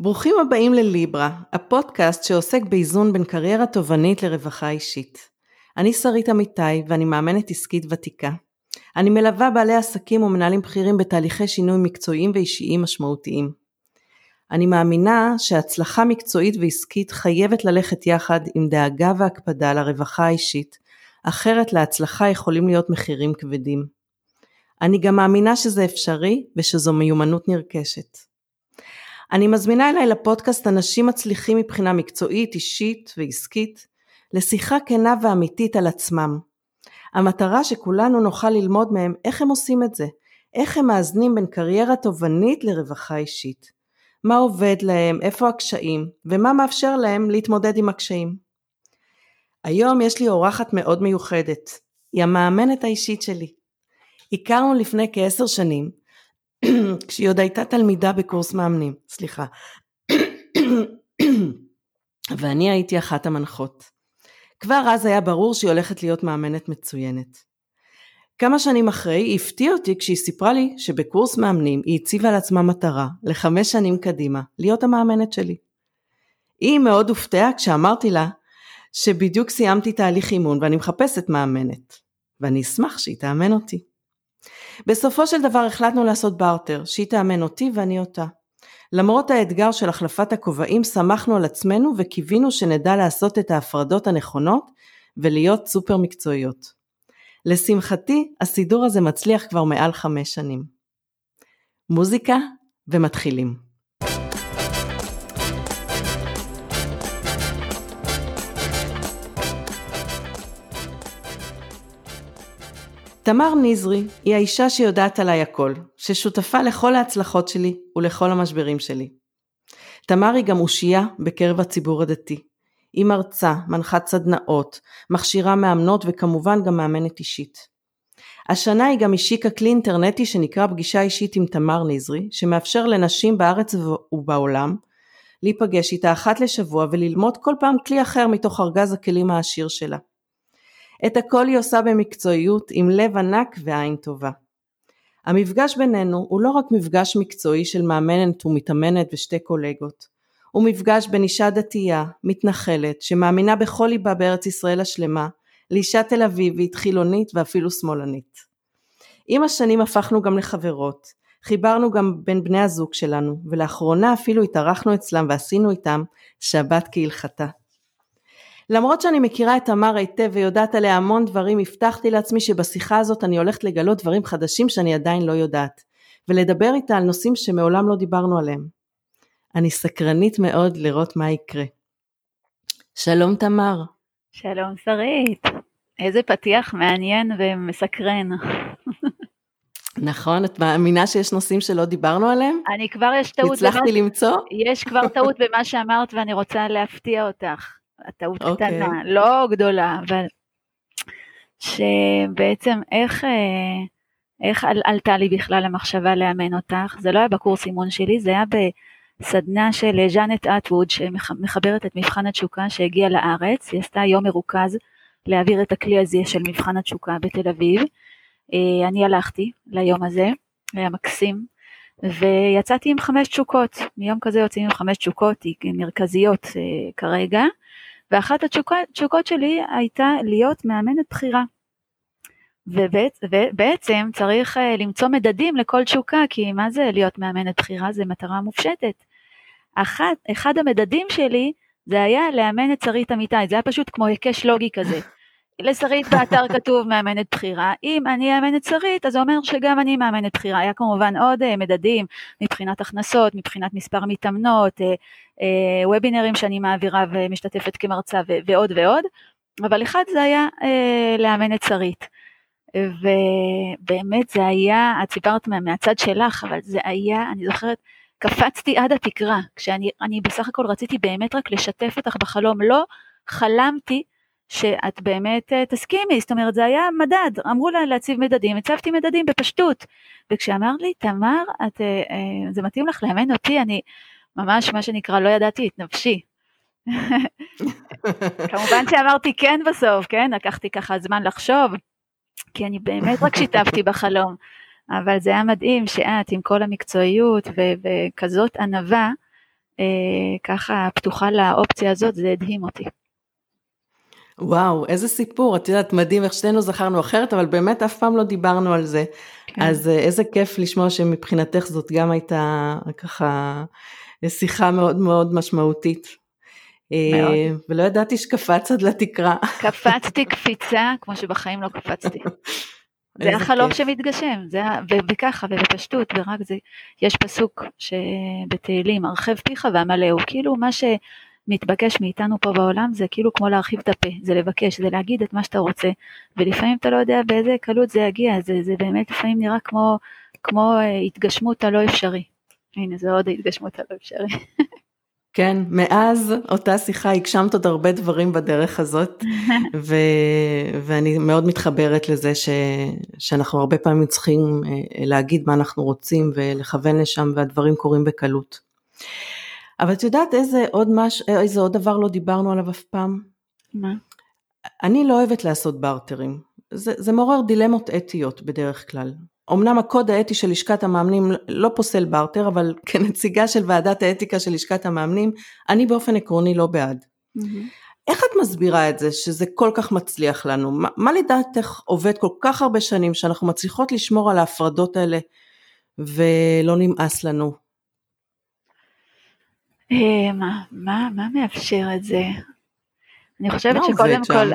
ברוכים הבאים לליברה, הפודקאסט שעוסק באיזון בין קריירה תובענית לרווחה אישית. אני שרית אמיתי ואני מאמנת עסקית ותיקה. אני מלווה בעלי עסקים ומנהלים בכירים בתהליכי שינוי מקצועיים ואישיים משמעותיים. אני מאמינה שהצלחה מקצועית ועסקית חייבת ללכת יחד עם דאגה והקפדה לרווחה האישית, אחרת להצלחה יכולים להיות מחירים כבדים. אני גם מאמינה שזה אפשרי ושזו מיומנות נרכשת. אני מזמינה אליי לפודקאסט אנשים מצליחים מבחינה מקצועית, אישית ועסקית, לשיחה כנה ואמיתית על עצמם. המטרה שכולנו נוכל ללמוד מהם איך הם עושים את זה, איך הם מאזנים בין קריירה תובענית לרווחה אישית. מה עובד להם, איפה הקשיים, ומה מאפשר להם להתמודד עם הקשיים. היום יש לי אורחת מאוד מיוחדת, היא המאמנת האישית שלי. הכרנו לפני כעשר שנים, כשהיא עוד הייתה תלמידה בקורס מאמנים, סליחה. ואני הייתי אחת המנחות. כבר אז היה ברור שהיא הולכת להיות מאמנת מצוינת. כמה שנים אחרי היא הפתיעה אותי כשהיא סיפרה לי שבקורס מאמנים היא הציבה לעצמה מטרה לחמש שנים קדימה להיות המאמנת שלי. היא מאוד הופתעה כשאמרתי לה שבדיוק סיימתי תהליך אימון ואני מחפשת מאמנת ואני אשמח שהיא תאמן אותי. בסופו של דבר החלטנו לעשות בארטר, שהיא תאמן אותי ואני אותה. למרות האתגר של החלפת הכובעים, שמחנו על עצמנו וקיווינו שנדע לעשות את ההפרדות הנכונות ולהיות סופר מקצועיות. לשמחתי, הסידור הזה מצליח כבר מעל חמש שנים. מוזיקה ומתחילים. תמר נזרי היא האישה שיודעת עליי הכל, ששותפה לכל ההצלחות שלי ולכל המשברים שלי. תמר היא גם אושייה בקרב הציבור הדתי. היא מרצה, מנחת סדנאות, מכשירה מאמנות וכמובן גם מאמנת אישית. השנה היא גם השיקה כלי אינטרנטי שנקרא פגישה אישית עם תמר נזרי, שמאפשר לנשים בארץ ובעולם להיפגש איתה אחת לשבוע וללמוד כל פעם כלי אחר מתוך ארגז הכלים העשיר שלה. את הכל היא עושה במקצועיות, עם לב ענק ועין טובה. המפגש בינינו הוא לא רק מפגש מקצועי של מאמנת ומתאמנת ושתי קולגות, הוא מפגש בין אישה דתייה, מתנחלת, שמאמינה בכל ליבה בארץ ישראל השלמה, לאישה תל אביבית, חילונית ואפילו שמאלנית. עם השנים הפכנו גם לחברות, חיברנו גם בין בני הזוג שלנו, ולאחרונה אפילו התארחנו אצלם ועשינו איתם שבת כהלכתה. למרות שאני מכירה את תמר היטב ויודעת עליה המון דברים, הבטחתי לעצמי שבשיחה הזאת אני הולכת לגלות דברים חדשים שאני עדיין לא יודעת, ולדבר איתה על נושאים שמעולם לא דיברנו עליהם. אני סקרנית מאוד לראות מה יקרה. שלום תמר. שלום שרית. איזה פתיח מעניין ומסקרן. נכון, את מאמינה שיש נושאים שלא דיברנו עליהם? אני כבר, יש טעות. הצלחתי במה... למצוא? יש כבר טעות במה שאמרת ואני רוצה להפתיע אותך. הטעות okay. אוקיי. קטנה, לא גדולה, אבל שבעצם איך, אה, איך על, עלתה לי בכלל המחשבה לאמן אותך, זה לא היה בקורס אימון שלי, זה היה בסדנה של ז'אנט אטווד שמחברת את מבחן התשוקה שהגיעה לארץ, היא עשתה יום מרוכז להעביר את הכלי הזה של מבחן התשוקה בתל אביב. אה, אני הלכתי ליום הזה, היה מקסים, ויצאתי עם חמש תשוקות, מיום כזה יוצאים עם חמש תשוקות מרכזיות אה, כרגע, ואחת התשוקות שלי הייתה להיות מאמנת בכירה. ובעצם צריך אה, למצוא מדדים לכל תשוקה, כי מה זה להיות מאמנת בכירה? זה מטרה מופשטת. אחד, אחד המדדים שלי זה היה לאמן את שרית אמיתי, זה היה פשוט כמו היקש לוגי כזה. לשרית באתר כתוב מאמנת בכירה, אם אני אאמן את שרית אז זה אומר שגם אני מאמנת בכירה, היה כמובן עוד uh, מדדים מבחינת הכנסות, מבחינת מספר מתאמנות, uh, וובינרים שאני מעבירה ומשתתפת כמרצה ו- ועוד ועוד, אבל אחד זה היה uh, לאמן את שרית. ובאמת זה היה, את סיפרת מה, מהצד שלך, אבל זה היה, אני זוכרת, קפצתי עד התקרה, כשאני בסך הכל רציתי באמת רק לשתף אותך בחלום, לא חלמתי שאת באמת אה, תסכימי, זאת אומרת זה היה מדד, אמרו לה להציב מדדים, הצבתי מדדים בפשטות, וכשאמרת לי תמר, את, אה, אה, זה מתאים לך לאמן אותי, אני ממש מה שנקרא לא ידעתי את נפשי. כמובן שאמרתי כן בסוף, כן, לקחתי ככה זמן לחשוב, כי אני באמת רק שיתפתי בחלום, אבל זה היה מדהים שאת עם כל המקצועיות ו- וכזאת ענווה, ככה פתוחה לאופציה הזאת, זה הדהים אותי. וואו, איזה סיפור, את יודעת, מדהים איך שנינו זכרנו אחרת, אבל באמת אף פעם לא דיברנו על זה. כן. אז איזה כיף לשמוע שמבחינתך זאת גם הייתה ככה שיחה מאוד מאוד משמעותית. מאוד. ולא ידעתי שקפץ עד לתקרה. קפצתי קפיצה כמו שבחיים לא קפצתי. זה החלום כיף. שמתגשם, זה, וככה, ובפשטות, ורק זה, יש פסוק שבתהילים, הרחב פיך ועמלאו, כאילו מה שמתבקש מאיתנו פה בעולם זה כאילו כמו להרחיב את הפה, זה לבקש, זה להגיד את מה שאתה רוצה, ולפעמים אתה לא יודע באיזה קלות זה יגיע, זה, זה באמת לפעמים נראה כמו, כמו אה, התגשמות הלא אפשרי. הנה זה עוד ההתגשמות הלא אפשרי. כן, מאז אותה שיחה הגשמת עוד הרבה דברים בדרך הזאת, ו, ואני מאוד מתחברת לזה ש, שאנחנו הרבה פעמים צריכים אה, להגיד מה אנחנו רוצים ולכוון לשם והדברים קורים בקלות. אבל את יודעת איזה עוד, מש, איזה עוד דבר לא דיברנו עליו אף פעם? מה? אני לא אוהבת לעשות בארטרים. זה, זה מעורר דילמות אתיות בדרך כלל. אמנם הקוד האתי של לשכת המאמנים לא פוסל בארטר, אבל כנציגה של ועדת האתיקה של לשכת המאמנים, אני באופן עקרוני לא בעד. Mm-hmm. איך את מסבירה את זה שזה כל כך מצליח לנו? מה, מה לדעתך עובד כל כך הרבה שנים שאנחנו מצליחות לשמור על ההפרדות האלה ולא נמאס לנו? אה, מה, מה, מה מאפשר את זה? אני חושבת שקודם כל,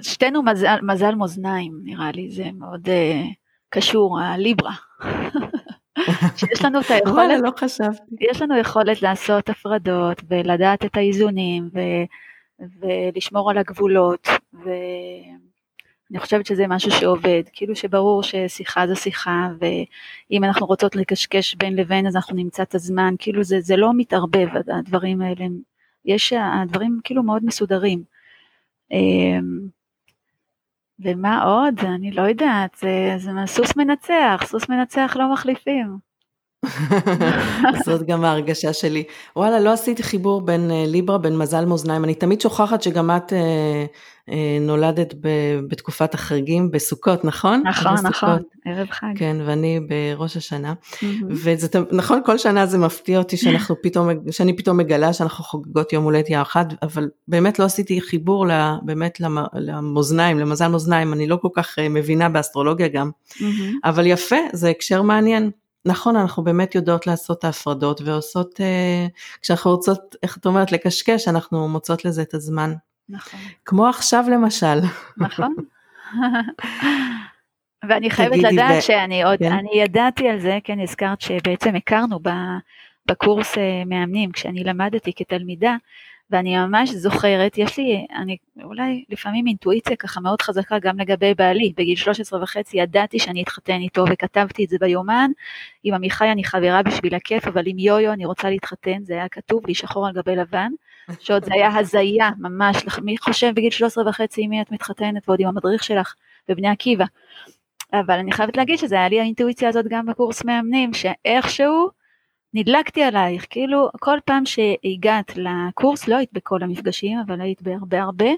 שתינו מזל, מזל מאזניים נראה לי, זה מאוד... Uh... קשור, הליברה. שיש לנו את היכולת, לא חשבתי. יש לנו יכולת לעשות הפרדות ולדעת את האיזונים ו, ולשמור על הגבולות ואני חושבת שזה משהו שעובד, כאילו שברור ששיחה זו שיחה ואם אנחנו רוצות לקשקש בין לבין אז אנחנו נמצא את הזמן, כאילו זה, זה לא מתערבב הדברים האלה, יש, הדברים כאילו מאוד מסודרים. ומה עוד? אני לא יודעת, זה, זה סוס מנצח, סוס מנצח לא מחליפים. זאת גם ההרגשה שלי. וואלה, לא עשיתי חיבור בין אה, ליברה, בין מזל מאזניים. אני תמיד שוכחת שגם את אה, אה, נולדת ב, בתקופת החגים בסוכות, נכון? נכון, נכון, ערב חג. כן, ואני בראש השנה. וזה נכון, כל שנה זה מפתיע אותי שאנחנו פתאום, שאני פתאום מגלה שאנחנו חוגגות יום הולדת יום אחד, אבל באמת לא עשיתי חיבור באמת למאזניים, למזל מאזניים, אני לא כל כך מבינה באסטרולוגיה גם. אבל יפה, זה הקשר מעניין. נכון, אנחנו באמת יודעות לעשות את ההפרדות ועושות, אה, כשאנחנו רוצות, איך את אומרת, לקשקש, אנחנו מוצאות לזה את הזמן. נכון. כמו עכשיו למשל. נכון. ואני חייבת לדעת ו... שאני עוד, כן? אני ידעתי על זה, כן, הזכרת שבעצם הכרנו בקורס אה, מאמנים, כשאני למדתי כתלמידה, ואני ממש זוכרת, יש לי, אני אולי לפעמים אינטואיציה ככה מאוד חזקה גם לגבי בעלי, בגיל 13 וחצי ידעתי שאני אתחתן איתו וכתבתי את זה ביומן, עם עמיחי אני חברה בשביל הכיף, אבל עם יויו אני רוצה להתחתן, זה היה כתוב לי שחור על גבי לבן, שעוד זה היה הזיה ממש, מי חושב בגיל 13 וחצי עם מי את מתחתנת ועוד עם המדריך שלך בבני עקיבא. אבל אני חייבת להגיד שזה היה לי האינטואיציה הזאת גם בקורס מאמנים, שאיכשהו נדלקתי עלייך, כאילו כל פעם שהגעת לקורס, לא היית בכל המפגשים, אבל היית בהרבה הרבה,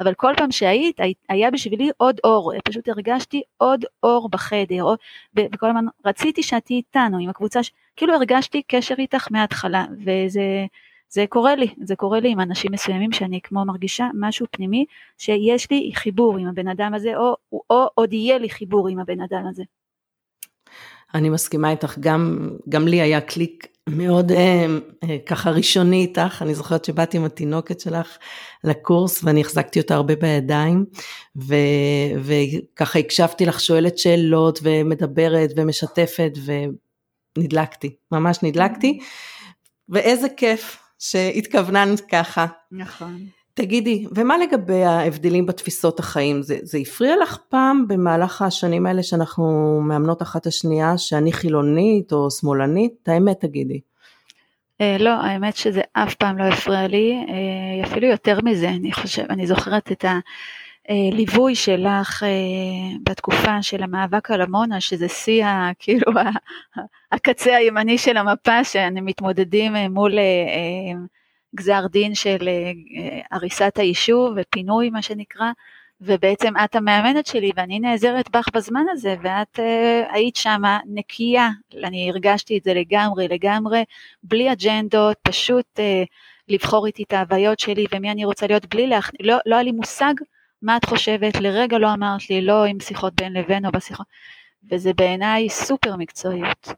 אבל כל פעם שהיית, היה בשבילי עוד אור, פשוט הרגשתי עוד אור בחדר, וכל הזמן רציתי שאת תהיי איתנו, עם הקבוצה, כאילו הרגשתי קשר איתך מההתחלה, וזה זה קורה לי, זה קורה לי עם אנשים מסוימים שאני כמו מרגישה משהו פנימי, שיש לי חיבור עם הבן אדם הזה, או, או עוד יהיה לי חיבור עם הבן אדם הזה. אני מסכימה איתך, גם, גם לי היה קליק מאוד אה, אה, ככה ראשוני איתך, אני זוכרת שבאתי עם התינוקת שלך לקורס ואני החזקתי אותה הרבה בידיים ו, וככה הקשבתי לך שואלת שאלות ומדברת ומשתפת ונדלקתי, ממש נדלקתי ואיזה כיף שהתכווננת ככה. נכון. תגידי, ומה לגבי ההבדלים בתפיסות החיים? זה, זה הפריע לך פעם במהלך השנים האלה שאנחנו מאמנות אחת השנייה, שאני חילונית או שמאלנית? האמת תגידי. אה, לא, האמת שזה אף פעם לא הפריע לי, אה, אפילו יותר מזה, אני חושב, אני זוכרת את הליווי שלך אה, בתקופה של המאבק על עמונה, שזה שיא, כאילו, הקצה הימני של המפה, שאני מתמודדים מול גזר דין של אה, הריסת היישוב ופינוי מה שנקרא, ובעצם את המאמנת שלי ואני נעזרת בך בזמן הזה ואת uh, היית שמה נקייה, אני הרגשתי את זה לגמרי לגמרי, בלי אג'נדות, פשוט uh, לבחור איתי את ההוויות שלי ומי אני רוצה להיות בלי, להכ... לא, לא היה לי מושג מה את חושבת, לרגע לא אמרת לי, לא עם שיחות בין לבין או בשיחות, וזה בעיניי סופר מקצועיות.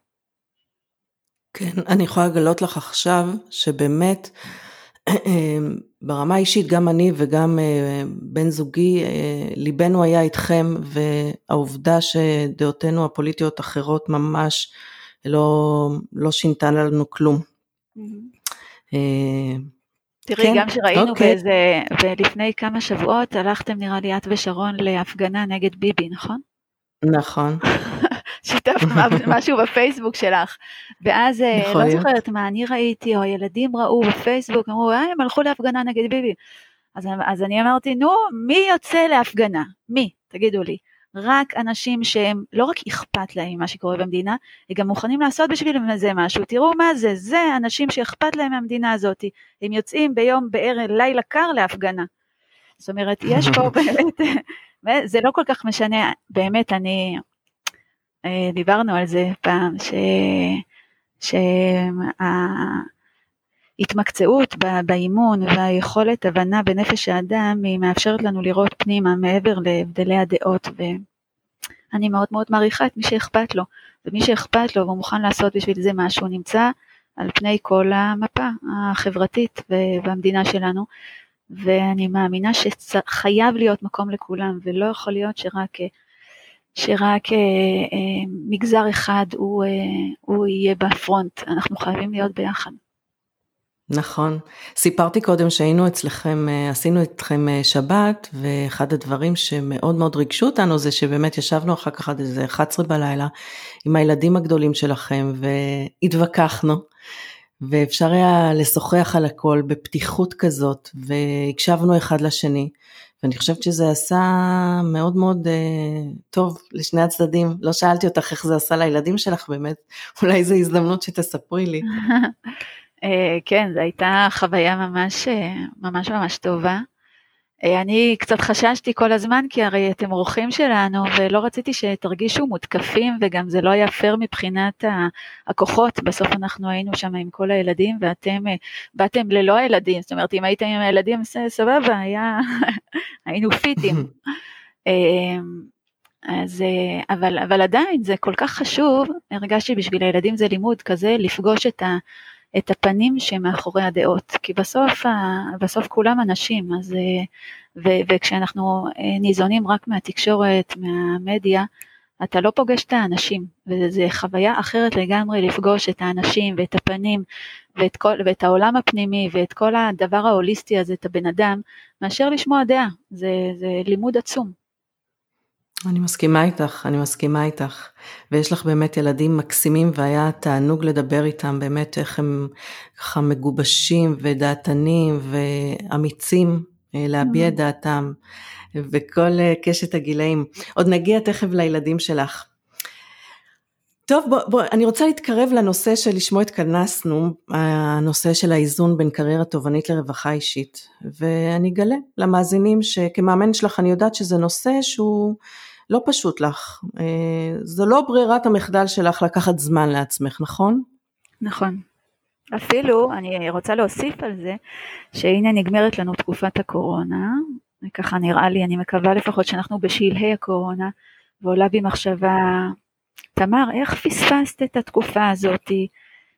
כן, אני יכולה לגלות לך עכשיו שבאמת ברמה האישית גם אני וגם אה, בן זוגי, אה, ליבנו היה איתכם והעובדה שדעותינו הפוליטיות אחרות ממש לא, לא שינתה לנו כלום. Mm-hmm. תראי, כן, גם שראינו אוקיי. באיזה, ולפני כמה שבועות הלכתם נראה לי את ושרון להפגנה נגד ביבי, נכון? נכון. שיתפת משהו בפייסבוק שלך, ואז אה, לא זוכרת מה אני ראיתי, או הילדים ראו בפייסבוק, אמרו, אה, הם הלכו להפגנה נגד ביבי. אז, אז אני אמרתי, נו, מי יוצא להפגנה? מי? תגידו לי. רק אנשים שהם לא רק אכפת להם ממה שקורה במדינה, הם גם מוכנים לעשות בשביל זה משהו. תראו מה זה, זה אנשים שאכפת להם מהמדינה הזאת. הם יוצאים ביום בערב, לילה קר להפגנה. זאת אומרת, יש פה באמת, זה לא כל כך משנה, באמת, אני, דיברנו על זה פעם, שההתמקצעות באימון והיכולת הבנה בנפש האדם היא מאפשרת לנו לראות פנימה מעבר להבדלי הדעות ואני מאוד מאוד מעריכה את מי שאכפת לו. ומי שאכפת לו והוא מוכן לעשות בשביל זה משהו נמצא על פני כל המפה החברתית והמדינה שלנו. ואני מאמינה שחייב להיות מקום לכולם ולא יכול להיות שרק שרק אה, אה, מגזר אחד הוא, אה, הוא יהיה בפרונט, אנחנו חייבים להיות ביחד. נכון. סיפרתי קודם שהיינו אצלכם, אה, עשינו אתכם אה, שבת, ואחד הדברים שמאוד מאוד ריגשו אותנו זה שבאמת ישבנו אחר כך עד איזה 11 בלילה עם הילדים הגדולים שלכם והתווכחנו, ואפשר היה לשוחח על הכל בפתיחות כזאת, והקשבנו אחד לשני. ואני חושבת שזה עשה מאוד מאוד uh, טוב לשני הצדדים. לא שאלתי אותך איך זה עשה לילדים שלך באמת, אולי זו הזדמנות שתספרי לי. uh, כן, זו הייתה חוויה ממש אה, ממש ממש טובה. אני קצת חששתי כל הזמן, כי הרי אתם אורחים שלנו, ולא רציתי שתרגישו מותקפים, וגם זה לא היה פייר מבחינת הכוחות, בסוף אנחנו היינו שם עם כל הילדים, ואתם אה, באתם ללא הילדים, זאת אומרת, אם הייתם עם הילדים, סבבה, היה, היינו פיטים. אמ, אז, אה, אבל, אבל עדיין זה כל כך חשוב, הרגשתי בשביל הילדים זה לימוד כזה, לפגוש את ה... את הפנים שמאחורי הדעות, כי בסוף, בסוף כולם אנשים, אז, אה, ו, וכשאנחנו אה, ניזונים רק מהתקשורת, מהמדיה, אתה לא פוגש את האנשים, וזו חוויה אחרת לגמרי לפגוש את האנשים ואת הפנים ואת, כל, ואת העולם הפנימי ואת כל הדבר ההוליסטי הזה, את הבן אדם, מאשר לשמוע דעה, זה, זה לימוד עצום. אני מסכימה איתך, אני מסכימה איתך. ויש לך באמת ילדים מקסימים והיה תענוג לדבר איתם, באמת איך הם ככה מגובשים ודעתנים ואמיצים אה, להביע את mm. דעתם, וכל אה, קשת הגילאים. עוד נגיע תכף לילדים שלך. טוב, בוא, בוא, אני רוצה להתקרב לנושא שלשמו התכנסנו, הנושא של האיזון בין קריירה תובענית לרווחה אישית. ואני אגלה למאזינים שכמאמן שלך אני יודעת שזה נושא שהוא לא פשוט לך. אה, זו לא ברירת המחדל שלך לקחת זמן לעצמך, נכון? נכון. אפילו, אני רוצה להוסיף על זה, שהנה נגמרת לנו תקופת הקורונה, ככה נראה לי, אני מקווה לפחות שאנחנו בשלהי הקורונה, ועולה בי מחשבה, תמר, איך פספסת את התקופה הזאתי,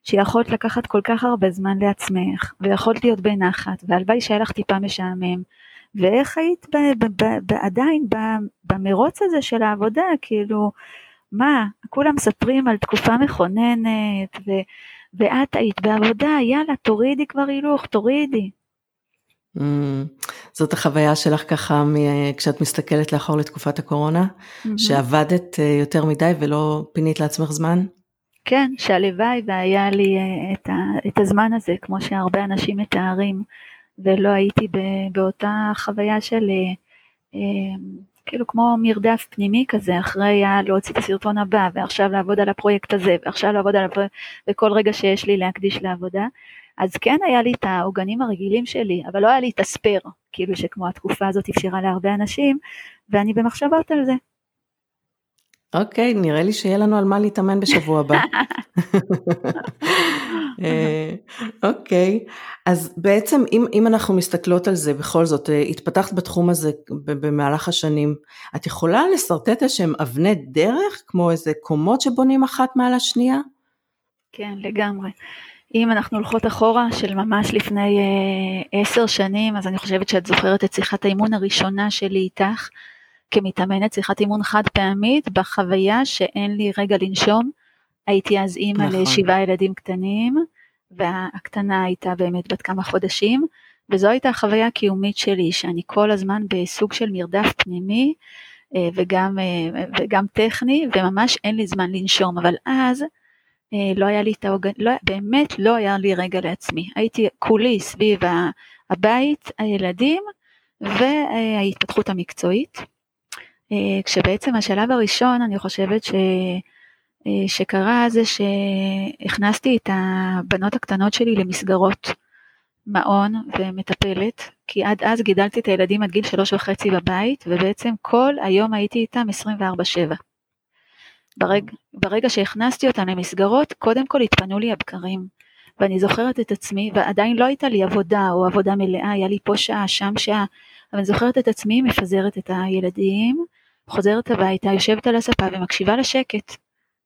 שיכולת לקחת כל כך הרבה זמן לעצמך, ויכולת להיות בנחת, והלוואי שהיה לך טיפה משעמם, ואיך היית ב, ב, ב, עדיין במרוץ הזה של העבודה, כאילו, מה, כולם מספרים על תקופה מכוננת, ו, ואת היית בעבודה, יאללה, תורידי כבר הילוך, תורידי. Mm, זאת החוויה שלך ככה כשאת מסתכלת לאחור לתקופת הקורונה, mm-hmm. שעבדת אה, יותר מדי ולא פינית לעצמך זמן? כן, שהלוואי והיה לי אה, את, ה, את הזמן הזה, כמו שהרבה אנשים מתארים. ולא הייתי באותה חוויה של אה, אה, כאילו כמו מרדף פנימי כזה, אחרי להוציא את הסרטון הבא, ועכשיו לעבוד על הפרויקט הזה, ועכשיו לעבוד על הפרויקט, וכל רגע שיש לי להקדיש לעבודה. אז כן היה לי את העוגנים הרגילים שלי, אבל לא היה לי את הספייר, כאילו שכמו התקופה הזאת אפשרה להרבה אנשים, ואני במחשבות על זה. אוקיי, נראה לי שיהיה לנו על מה להתאמן בשבוע הבא. אה, אוקיי, אז בעצם אם, אם אנחנו מסתכלות על זה בכל זאת, אה, התפתחת בתחום הזה במהלך השנים, את יכולה לשרטט איזשהם אבני דרך, כמו איזה קומות שבונים אחת מעל השנייה? כן, לגמרי. אם אנחנו הולכות אחורה של ממש לפני אה, עשר שנים, אז אני חושבת שאת זוכרת את שיחת האימון הראשונה שלי איתך, כמתאמנת שיחת אימון חד פעמית, בחוויה שאין לי רגע לנשום. הייתי אז אימא נכון. לשבעה ילדים קטנים, והקטנה הייתה באמת בת כמה חודשים, וזו הייתה החוויה הקיומית שלי, שאני כל הזמן בסוג של מרדף פנימי, אה, וגם, אה, וגם טכני, וממש אין לי זמן לנשום, אבל אז אה, לא היה לי את העוגן, לא, באמת לא היה לי רגע לעצמי. הייתי כולי סביב הבית, הילדים וההתפתחות המקצועית. כשבעצם השלב הראשון אני חושבת ש... שקרה זה שהכנסתי את הבנות הקטנות שלי למסגרות מעון ומטפלת, כי עד אז גידלתי את הילדים עד גיל שלוש וחצי בבית, ובעצם כל היום הייתי איתם 24/7. ברג, ברגע שהכנסתי אותם למסגרות, קודם כל התפנו לי הבקרים. ואני זוכרת את עצמי, ועדיין לא הייתה לי עבודה או עבודה מלאה, היה לי פה שעה, שם שעה, אבל אני זוכרת את עצמי מפזרת את הילדים, חוזרת הביתה, יושבת על הספה ומקשיבה לשקט,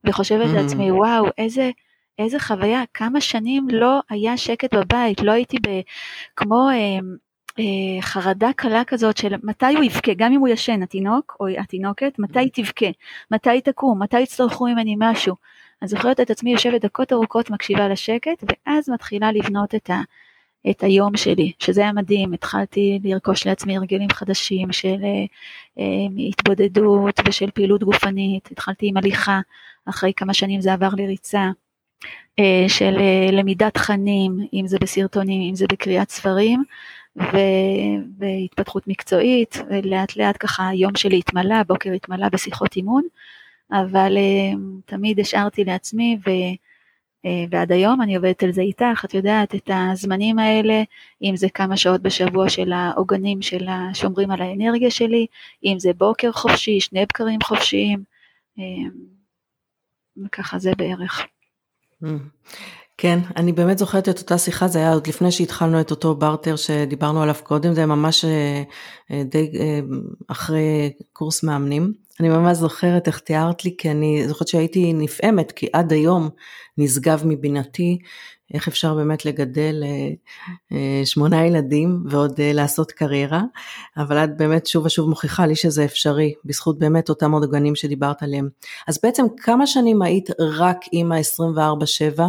וחושבת mm. לעצמי, וואו, איזה, איזה חוויה, כמה שנים לא היה שקט בבית, לא הייתי ב... כמו אה, אה, חרדה קלה כזאת של מתי הוא יבכה, גם אם הוא ישן, התינוק או התינוקת, מתי היא תבכה, מתי תקום, מתי יצטרכו ממני משהו. אני זוכרת את עצמי יושבת דקות ארוכות מקשיבה לשקט, ואז מתחילה לבנות את, ה, את היום שלי, שזה היה מדהים, התחלתי לרכוש לעצמי הרגלים חדשים של אה, אה, התבודדות ושל פעילות גופנית, התחלתי עם הליכה, אחרי כמה שנים זה עבר לריצה, אה, של אה, למידת תכנים, אם זה בסרטונים, אם זה בקריאת ספרים, והתפתחות מקצועית, ולאט לאט ככה היום שלי התמלא, הבוקר התמלא בשיחות אימון, אבל אה, תמיד השארתי לעצמי ו... ועד היום אני עובדת על זה איתך, את יודעת, את הזמנים האלה, אם זה כמה שעות בשבוע של העוגנים של השומרים על האנרגיה שלי, אם זה בוקר חופשי, שני בקרים חופשיים, וככה זה בערך. כן, אני באמת זוכרת את אותה שיחה, זה היה עוד לפני שהתחלנו את אותו בארטר שדיברנו עליו קודם, זה ממש אה, די אחרי קורס מאמנים. אני ממש זוכרת איך תיארת לי, כי אני זוכרת שהייתי נפעמת, כי עד היום נשגב מבינתי איך אפשר באמת לגדל אה, אה, שמונה ילדים ועוד אה, לעשות קריירה, אבל את באמת שוב ושוב מוכיחה לי שזה אפשרי, בזכות באמת אותם עוד עוגנים שדיברת עליהם. אז בעצם כמה שנים היית רק אימא 24/7?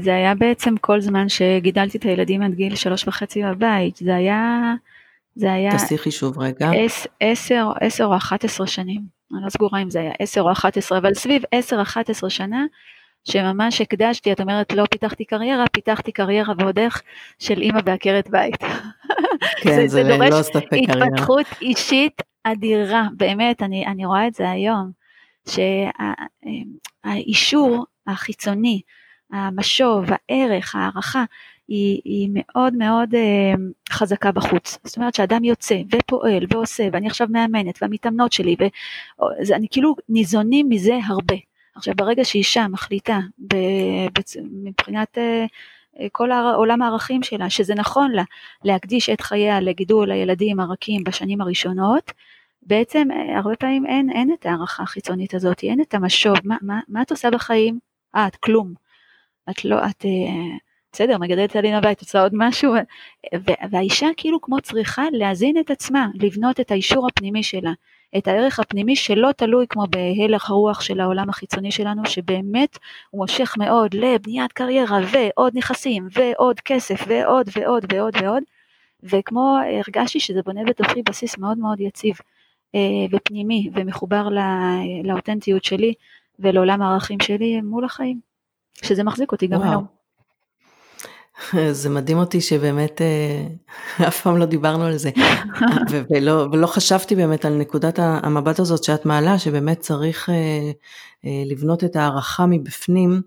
זה היה בעצם כל זמן שגידלתי את הילדים עד גיל שלוש וחצי בבית, זה היה זה היה... תעשי חישוב רגע. עשר, עשר או אחת עשרה שנים, אני לא סגורה אם זה היה עשר או אחת עשרה, אבל סביב עשר, אחת עשרה שנה, שממש הקדשתי, את אומרת לא פיתחתי קריירה, פיתחתי קריירה ועוד איך של אימא בעקרת בית. כן, זה, זה, זה דורש לא ספק קריירה. התפתחות אישית אדירה, באמת, אני, אני רואה את זה היום, שהאישור החיצוני, המשוב, הערך, הערכה, היא, היא מאוד מאוד אה, חזקה בחוץ. זאת אומרת שאדם יוצא ופועל ועושה, ואני עכשיו מאמנת, והמתאמנות שלי, ואני כאילו ניזונים מזה הרבה. עכשיו ברגע שאישה מחליטה ב, בצ, מבחינת אה, כל עולם הערכים שלה, שזה נכון לה להקדיש את חייה לגידול הילדים הרכים בשנים הראשונות, בעצם אה, הרבה פעמים אין, אין את הערכה החיצונית הזאת, אין את המשוב, מה, מה, מה את עושה בחיים? אה, את כלום. את לא, את... אה, בסדר, מגדלת ילדים בבית, עושה עוד משהו, והאישה כאילו כמו צריכה להזין את עצמה, לבנות את האישור הפנימי שלה, את הערך הפנימי שלא תלוי כמו בהלך הרוח של העולם החיצוני שלנו, שבאמת הוא מושך מאוד לבניית קריירה ועוד נכסים ועוד כסף ועוד ועוד ועוד ועוד, וכמו הרגשתי שזה בונה בתוכי בסיס מאוד מאוד יציב אה, ופנימי ומחובר לאותנטיות שלי ולעולם הערכים שלי מול החיים, שזה מחזיק אותי גם היום. זה מדהים אותי שבאמת אה, אף פעם לא דיברנו על זה ולא, ולא חשבתי באמת על נקודת המבט הזאת שאת מעלה שבאמת צריך אה, אה, לבנות את ההערכה מבפנים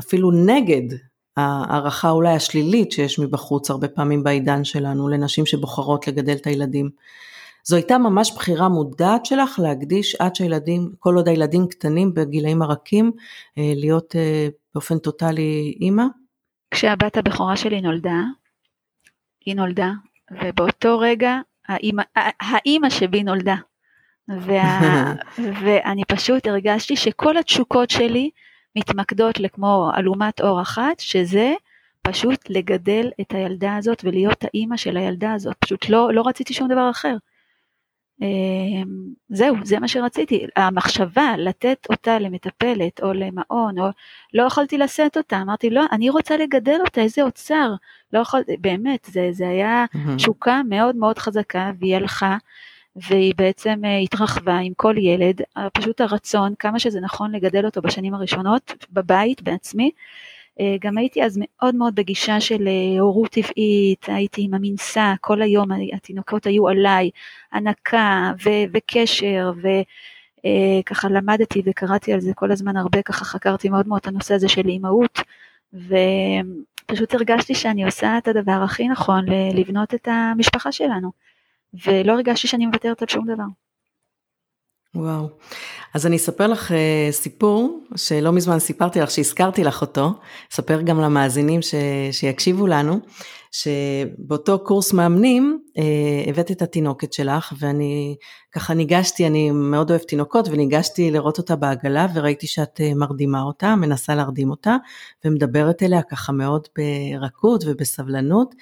אפילו נגד ההערכה אולי השלילית שיש מבחוץ הרבה פעמים בעידן שלנו לנשים שבוחרות לגדל את הילדים. זו הייתה ממש בחירה מודעת שלך להקדיש עד שהילדים, כל עוד הילדים קטנים בגילאים הרכים, אה, להיות אה, באופן טוטאלי אימא? כשהבת הבכורה שלי נולדה, היא נולדה, ובאותו רגע האימא, האימא שבי נולדה. וה, ואני פשוט הרגשתי שכל התשוקות שלי מתמקדות לכמו אלומת אור אחת, שזה פשוט לגדל את הילדה הזאת ולהיות האימא של הילדה הזאת. פשוט לא, לא רציתי שום דבר אחר. אמ, זהו, זה מה שרציתי. המחשבה לתת אותה למטפלת או למעון, או לא יכולתי לשאת אותה, אמרתי לא, אני רוצה לגדל אותה, איזה אוצר. לא יכולתי, באמת, זה, זה היה תשוקה מאוד מאוד חזקה, והיא הלכה, והיא בעצם אה, התרחבה עם כל ילד, פשוט הרצון, כמה שזה נכון לגדל אותו בשנים הראשונות, בבית, בעצמי. אה, גם הייתי אז מאוד מאוד בגישה של אה, הורות טבעית, הייתי עם המנסה, כל היום התינוקות היו עליי, הנקה ו- וקשר, וככה אה, למדתי וקראתי על זה כל הזמן הרבה, ככה חקרתי מאוד מאוד את הנושא הזה של אימהות, ופשוט הרגשתי שאני עושה את הדבר הכי נכון לבנות את המשפחה שלנו, ולא הרגשתי שאני מוותרת על שום דבר. וואו. אז אני אספר לך uh, סיפור שלא מזמן סיפרתי לך, שהזכרתי לך אותו, אספר גם למאזינים ש, שיקשיבו לנו, שבאותו קורס מאמנים uh, הבאת את התינוקת שלך ואני ככה ניגשתי, אני מאוד אוהבת תינוקות וניגשתי לראות אותה בעגלה וראיתי שאת uh, מרדימה אותה, מנסה להרדים אותה ומדברת אליה ככה מאוד ברכות ובסבלנות.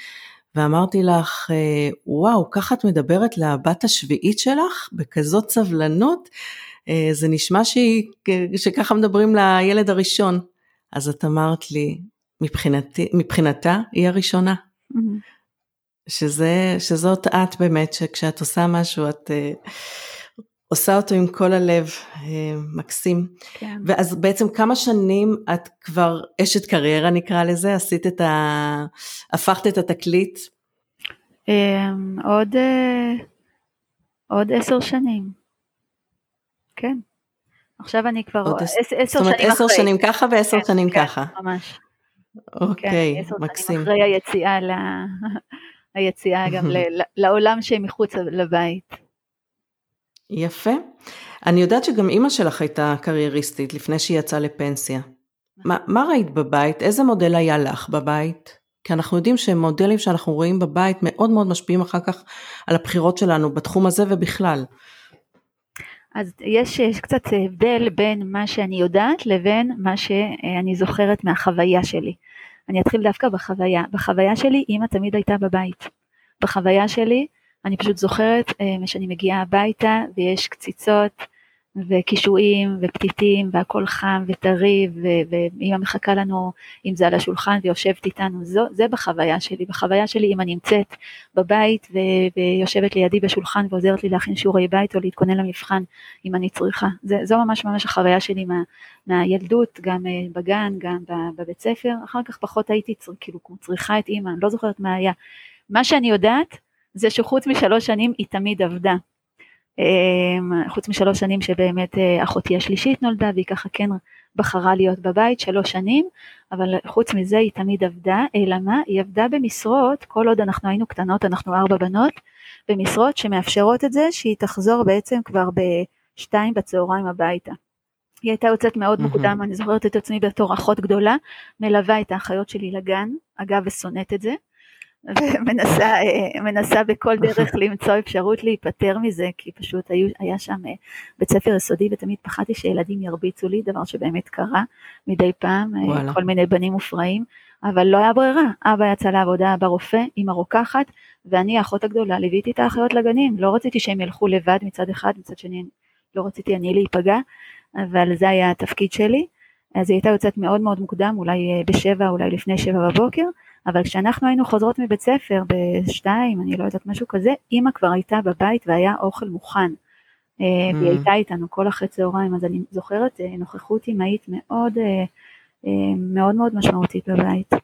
ואמרתי לך, אה, וואו, ככה את מדברת לבת השביעית שלך, בכזאת סבלנות, אה, זה נשמע שהיא, שככה מדברים לילד הראשון. אז את אמרת לי, מבחינתי, מבחינתה היא הראשונה. Mm-hmm. שזה, שזאת את באמת, שכשאת עושה משהו את uh, עושה אותו עם כל הלב, uh, מקסים. כן. ואז בעצם כמה שנים את כבר אשת קריירה נקרא לזה, עשית את ה... הפכת את התקליט אמ, עוד, אה, עוד עשר שנים. כן. עכשיו אני כבר עשר שנים אחרי. זאת אומרת עשר שנים ככה ועשר כן, שנים כן, ככה. ממש. אוקיי, כן, מקסים. אחרי היציאה, ל... היציאה גם לעולם שמחוץ לבית. יפה. אני יודעת שגם אימא שלך הייתה קרייריסטית לפני שהיא יצאה לפנסיה. מה, מה ראית בבית? איזה מודל היה לך בבית? כי אנחנו יודעים שמודלים שאנחנו רואים בבית מאוד מאוד משפיעים אחר כך על הבחירות שלנו בתחום הזה ובכלל. אז יש, יש קצת הבדל בין מה שאני יודעת לבין מה שאני זוכרת מהחוויה שלי. אני אתחיל דווקא בחוויה. בחוויה שלי אימא תמיד הייתה בבית. בחוויה שלי אני פשוט זוכרת אה, שאני מגיעה הביתה ויש קציצות וקישואים ופתיתים והכל חם וטרי ואמא מחכה לנו אם זה על השולחן ויושבת איתנו, זו, זה בחוויה שלי, בחוויה שלי אמא נמצאת בבית ו, ויושבת לידי בשולחן ועוזרת לי להכין שיעורי בית או להתכונן למבחן אם אני צריכה, זה, זו ממש ממש החוויה שלי מה, מהילדות, גם אה, בגן, גם בבית ספר, אחר כך פחות הייתי צר, כאילו צריכה את אמא, אני לא זוכרת מה היה, מה שאני יודעת זה שחוץ משלוש שנים היא תמיד עבדה, אמ, חוץ משלוש שנים שבאמת אה, אחותי השלישית נולדה והיא ככה כן בחרה להיות בבית שלוש שנים, אבל חוץ מזה היא תמיד עבדה, אלא מה? היא עבדה במשרות, כל עוד אנחנו היינו קטנות, אנחנו ארבע בנות, במשרות שמאפשרות את זה שהיא תחזור בעצם כבר בשתיים בצהריים הביתה. היא הייתה יוצאת מאוד. מוקדם, אני זוכרת את עצמי בתור אחות גדולה, מלווה את האחיות שלי לגן, אגב ושונאת את זה, ומנסה בכל דרך למצוא אפשרות להיפטר מזה, כי פשוט היו, היה שם אה, בית ספר יסודי ותמיד פחדתי שילדים ירביצו לי, דבר שבאמת קרה מדי פעם, אה, וואלה. כל מיני בנים מופרעים, אבל לא היה ברירה, אבא יצא לעבודה ברופא עם הרוקחת, ואני האחות הגדולה ליוויתי את האחיות לגנים, לא רציתי שהם ילכו לבד מצד אחד, מצד שני לא רציתי אני להיפגע, אבל זה היה התפקיד שלי. אז היא הייתה יוצאת מאוד מאוד מוקדם, אולי אה, בשבע, אולי לפני שבע בבוקר, אבל כשאנחנו היינו חוזרות מבית ספר בשתיים, אני לא יודעת, משהו כזה, אימא כבר הייתה בבית והיה אוכל מוכן. אה, mm. והיא הייתה איתנו כל אחרי צהריים, אז אני זוכרת אה, נוכחות אמהית מאוד מאוד מאוד משמעותית בבית.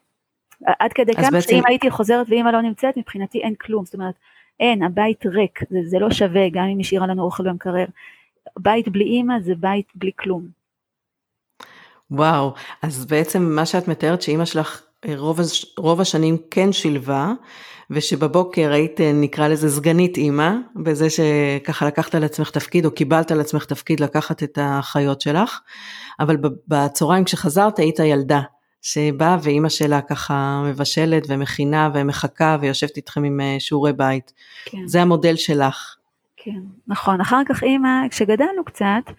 עד כדי כמה בעצם... שאם הייתי חוזרת ואימא לא נמצאת, מבחינתי אין כלום, זאת אומרת, אין, הבית ריק, זה, זה לא שווה, גם אם השאירה לנו אוכל במקרר. בית בלי אימא זה בית בלי כלום. וואו, אז בעצם מה שאת מתארת שאימא שלך רוב, רוב השנים כן שילבה, ושבבוקר היית נקרא לזה סגנית אימא, בזה שככה לקחת על עצמך תפקיד או קיבלת על עצמך תפקיד לקחת את החיות שלך, אבל בצהריים כשחזרת היית ילדה. שבאה ואימא שלה ככה מבשלת ומכינה ומחכה ויושבת איתכם עם אה, שיעורי בית. כן. זה המודל שלך. כן, נכון. אחר כך אימא, כשגדלנו קצת,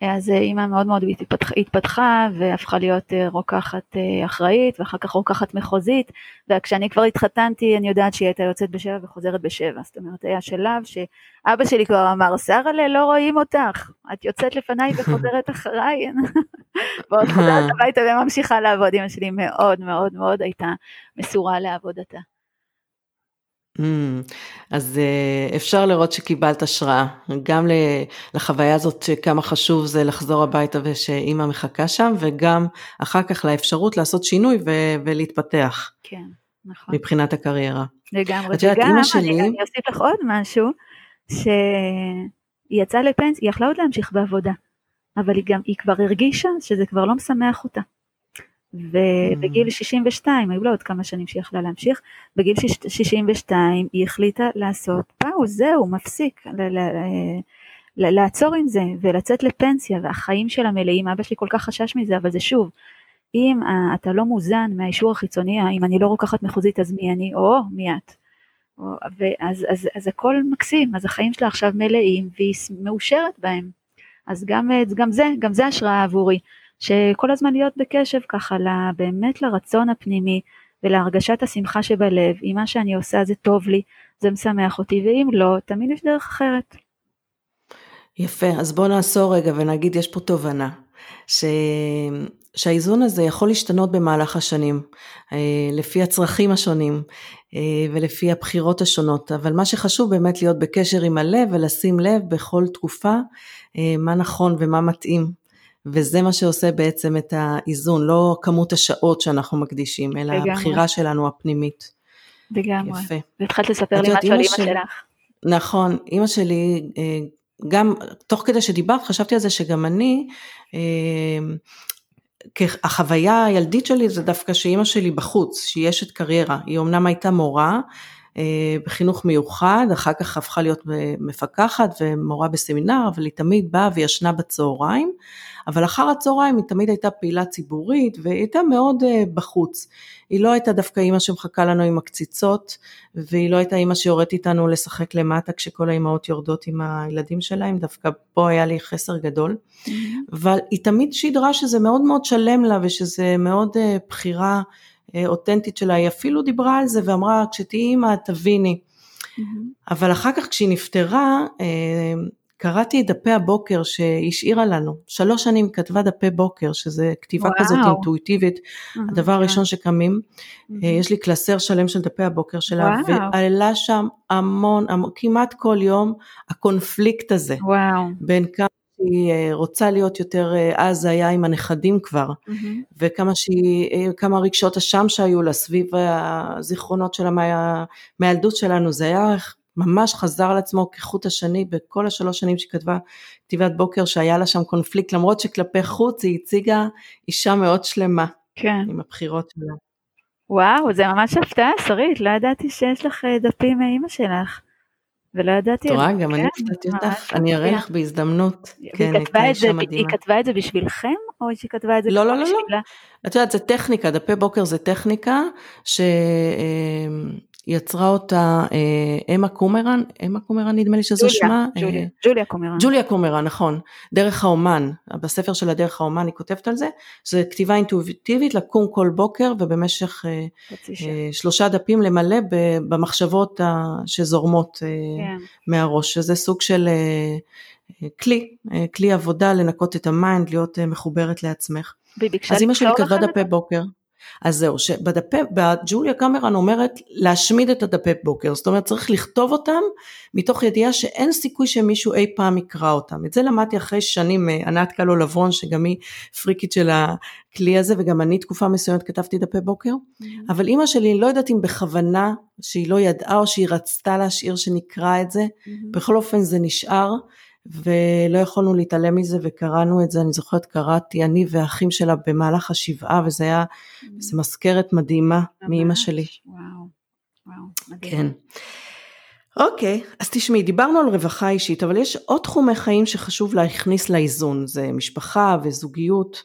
אז אה, אימא מאוד מאוד התפתח, התפתחה והפכה להיות אה, רוקחת אה, אחראית ואחר כך רוקחת מחוזית וכשאני כבר התחתנתי אני יודעת שהיא הייתה יוצאת בשבע וחוזרת בשבע. זאת אומרת היה שלב שאבא שלי כבר אמר שרה'לה לא רואים אותך את יוצאת לפניי וחוזרת אחריי. ועוד חוזרת הביתה וממשיכה לעבוד. אמא שלי מאוד מאוד מאוד הייתה מסורה לעבודתה אז uh, אפשר לראות שקיבלת השראה, גם לחוויה הזאת שכמה חשוב זה לחזור הביתה ושאימא מחכה שם, וגם אחר כך לאפשרות לעשות שינוי ו- ולהתפתח. כן, נכון. מבחינת הקריירה. לגמרי, וגם שלי... אני, אני אוסיף לך עוד משהו, שהיא יצאה לפנסיה, היא יכלה עוד להמשיך בעבודה, אבל היא גם, היא כבר הרגישה שזה כבר לא משמח אותה. ובגיל 62, היו לה עוד כמה שנים שהיא יכלה להמשיך, בגיל 62 היא החליטה לעשות פאוז, זהו, מפסיק, לעצור עם זה ולצאת לפנסיה והחיים שלה מלאים, אבא שלי כל כך חשש מזה, אבל זה שוב, אם אתה לא מוזן מהאישור החיצוני, אם אני לא רוקחת מחוזית אז מי אני, או מי את. ואז, אז, אז הכל מקסים, אז החיים שלה עכשיו מלאים והיא מאושרת בהם. אז גם, גם זה, גם זה השראה עבורי. שכל הזמן להיות בקשב ככה באמת לרצון הפנימי ולהרגשת השמחה שבלב, אם מה שאני עושה זה טוב לי, זה משמח אותי, ואם לא, תמיד יש דרך אחרת. יפה, אז בוא נעשור רגע ונגיד יש פה תובנה, ש... שהאיזון הזה יכול להשתנות במהלך השנים, אה, לפי הצרכים השונים אה, ולפי הבחירות השונות, אבל מה שחשוב באמת להיות בקשר עם הלב ולשים לב בכל תקופה אה, מה נכון ומה מתאים וזה מה שעושה בעצם את האיזון, לא כמות השעות שאנחנו מקדישים, אלא לגמרי. הבחירה שלנו הפנימית. לגמרי. יפה. והתחלת לספר לי משהו על אימא שלך. נכון, אימא שלי, אה, גם תוך כדי שדיברת חשבתי על זה שגם אני, אה, החוויה הילדית שלי זה דווקא שאימא שלי בחוץ, שהיא אשת קריירה, היא אמנם הייתה מורה, אה, בחינוך מיוחד, אחר כך הפכה להיות מפקחת ומורה בסמינר, אבל היא תמיד באה וישנה בצהריים, אבל אחר הצהריים היא תמיד הייתה פעילה ציבורית והיא הייתה מאוד אה, בחוץ. היא לא הייתה דווקא אימא שמחכה לנו עם הקציצות, והיא לא הייתה אימא שיורדת איתנו לשחק למטה כשכל האימהות יורדות עם הילדים שלהם, דווקא פה היה לי חסר גדול. Mm-hmm. אבל היא תמיד שידרה שזה מאוד מאוד שלם לה ושזה מאוד אה, בחירה אותנטית שלה, היא אפילו דיברה על זה ואמרה כשתהיי אימא תביני. Mm-hmm. אבל אחר כך כשהיא נפטרה, קראתי את דפי הבוקר שהשאירה לנו, שלוש שנים כתבה דפי בוקר, שזה כתיבה וואו. כזאת אינטואיטיבית, mm-hmm. הדבר הראשון שקמים, mm-hmm. יש לי קלסר שלם של דפי הבוקר שלה, ועלה שם המון, המון, כמעט כל יום, הקונפליקט הזה, וואו. בין כמה שהיא אה, רוצה להיות יותר, אה, אז זה היה עם הנכדים כבר, mm-hmm. וכמה שהיא, כמה רגשות אשם שהיו לה סביב הזיכרונות שלה מה, מהילדות שלנו, זה היה ממש חזר על עצמו כחוט השני בכל השלוש שנים שהיא כתבה כתיבת בוקר שהיה לה שם קונפליקט למרות שכלפי חוץ היא הציגה אישה מאוד שלמה כן. עם הבחירות שלה. וואו זה ממש הפתעה שרית לא ידעתי שיש לך אה, דפים מאימא שלך. ולא ידעתי. את רואה, גם אני כן, קצת יודעת, אני אראה לך בהזדמנות. כן. היא כתבה את זה בשבילכם, או שהיא כתבה את זה לא, לא, לא, לא. את יודעת, זה טכניקה, דפי בוקר זה טכניקה, ש... יצרה אותה אה, אמה קומרן, אמה קומרן נדמה לי שזו שמה. ג'וליה, אה, ג'וליה קומרן. ג'וליה קומרן, נכון. דרך האומן, בספר של הדרך האומן היא כותבת על זה, זה כתיבה אינטואיטיבית לקום כל בוקר ובמשך אה, שלושה דפים למלא במחשבות שזורמות כן. מהראש, שזה סוג של כלי, כלי עבודה לנקות את ה mind, להיות מחוברת לעצמך. אז אמא שלי כתבה דפי בוקר. אז זהו, שבדפי, ג'וליה קמרן אומרת להשמיד את הדפי בוקר, זאת אומרת צריך לכתוב אותם מתוך ידיעה שאין סיכוי שמישהו אי פעם יקרא אותם. את זה למדתי אחרי שנים מענת קלו לברון, שגם היא פריקית של הכלי הזה, וגם אני תקופה מסוימת כתבתי דפי בוקר, mm-hmm. אבל אימא שלי לא יודעת אם בכוונה שהיא לא ידעה או שהיא רצתה להשאיר שנקרא את זה, mm-hmm. בכל אופן זה נשאר. ולא יכולנו להתעלם מזה וקראנו את זה, אני זוכרת קראתי אני והאחים שלה במהלך השבעה וזה היה, זו מזכרת מדהימה מאימא שלי. וואו, וואו, מדהים. כן. אוקיי, אז תשמעי, דיברנו על רווחה אישית, אבל יש עוד תחומי חיים שחשוב להכניס לאיזון, זה משפחה וזוגיות.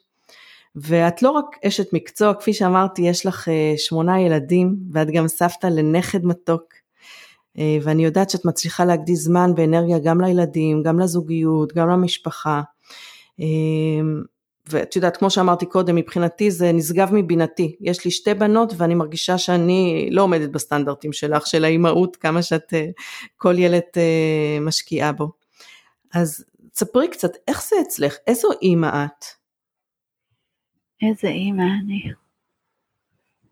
ואת לא רק אשת מקצוע, כפי שאמרתי, יש לך אה, שמונה ילדים, ואת גם סבתא לנכד מתוק. אה, ואני יודעת שאת מצליחה להקדיש זמן ואנרגיה גם לילדים, גם לזוגיות, גם למשפחה. אה, ואת יודעת, כמו שאמרתי קודם, מבחינתי זה נשגב מבינתי. יש לי שתי בנות ואני מרגישה שאני לא עומדת בסטנדרטים שלך, של האימהות, כמה שאת, אה, כל ילד משקיעה בו. אז ספרי קצת, איך זה אצלך? איזו אימא את? איזה אימא אני.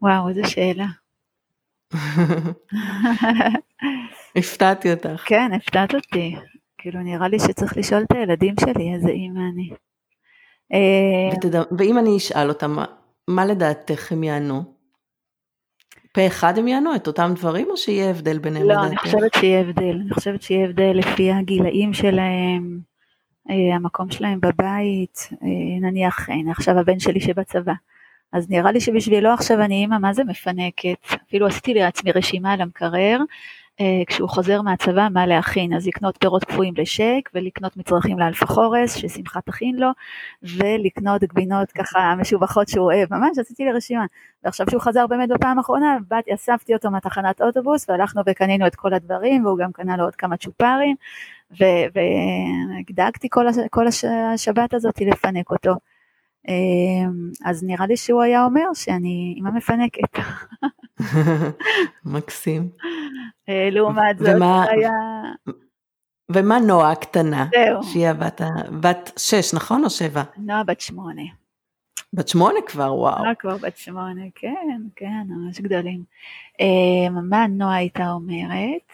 וואו, איזה שאלה. הפתעתי אותך. כן, הפתעת אותי. כאילו נראה לי שצריך לשאול את הילדים שלי איזה אימא אני. אה, ותדע, ואם אני אשאל אותם, מה, מה לדעתך הם יענו? פה אחד הם יענו את אותם דברים או שיהיה הבדל ביניהם לא, לדעתך? אני חושבת שיהיה הבדל. אני חושבת שיהיה הבדל לפי הגילאים שלהם, אה, המקום שלהם בבית, אה, נניח, הנה עכשיו הבן שלי שבצבא. אז נראה לי שבשבילו עכשיו אני אימא מה זה מפנקת, אפילו עשיתי לעצמי רשימה על המקרר, אה, כשהוא חוזר מהצבא מה להכין, אז לקנות פירות קפואים לשייק ולקנות מצרכים לאלפה חורס ששמחה תכין לו ולקנות גבינות ככה משובחות שהוא אוהב, ממש עשיתי לי רשימה. ועכשיו שהוא חזר באמת בפעם האחרונה, באתי, אספתי אותו מהתחנת אוטובוס והלכנו וקנינו את כל הדברים והוא גם קנה לו עוד כמה צ'ופרים ודאגתי כל, הש, כל השבת הזאת לפנק אותו. אמ, אז נראה לי שהוא היה אומר שאני אימא מפנקת. מקסים. אה, לעומת זאת, ומה, היה... ומה נועה הקטנה? זהו. שהיא הבת, בת שש, נכון או שבע? נועה בת שמונה. בת שמונה כבר, וואו. נועה כבר בת שמונה, כן, כן, ממש גדולים. אמ, מה נועה הייתה אומרת?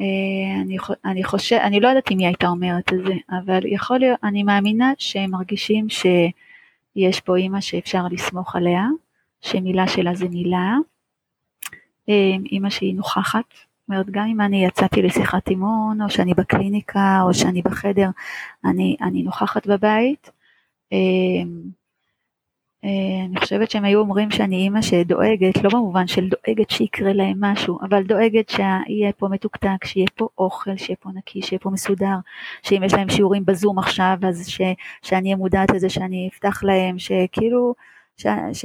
אה, אני, אני חושב, אני לא יודעת אם היא הייתה אומרת את זה, אבל יכול להיות, אני מאמינה שהם מרגישים שיש פה אימא שאפשר לסמוך עליה, שמילה שלה זה מילה, אה, אימא שהיא נוכחת, אומרת גם אם אני יצאתי לשיחת אימון, או שאני בקליניקה, או שאני בחדר, אני, אני נוכחת בבית. אה, אני חושבת שהם היו אומרים שאני אימא שדואגת, לא במובן של דואגת שיקרה להם משהו, אבל דואגת שיהיה פה מתוקתק, שיהיה פה אוכל, שיהיה פה נקי, שיהיה פה מסודר, שאם יש להם שיעורים בזום עכשיו, אז ש, שאני אהיה מודעת לזה שאני אפתח להם, שכאילו, ש, ש,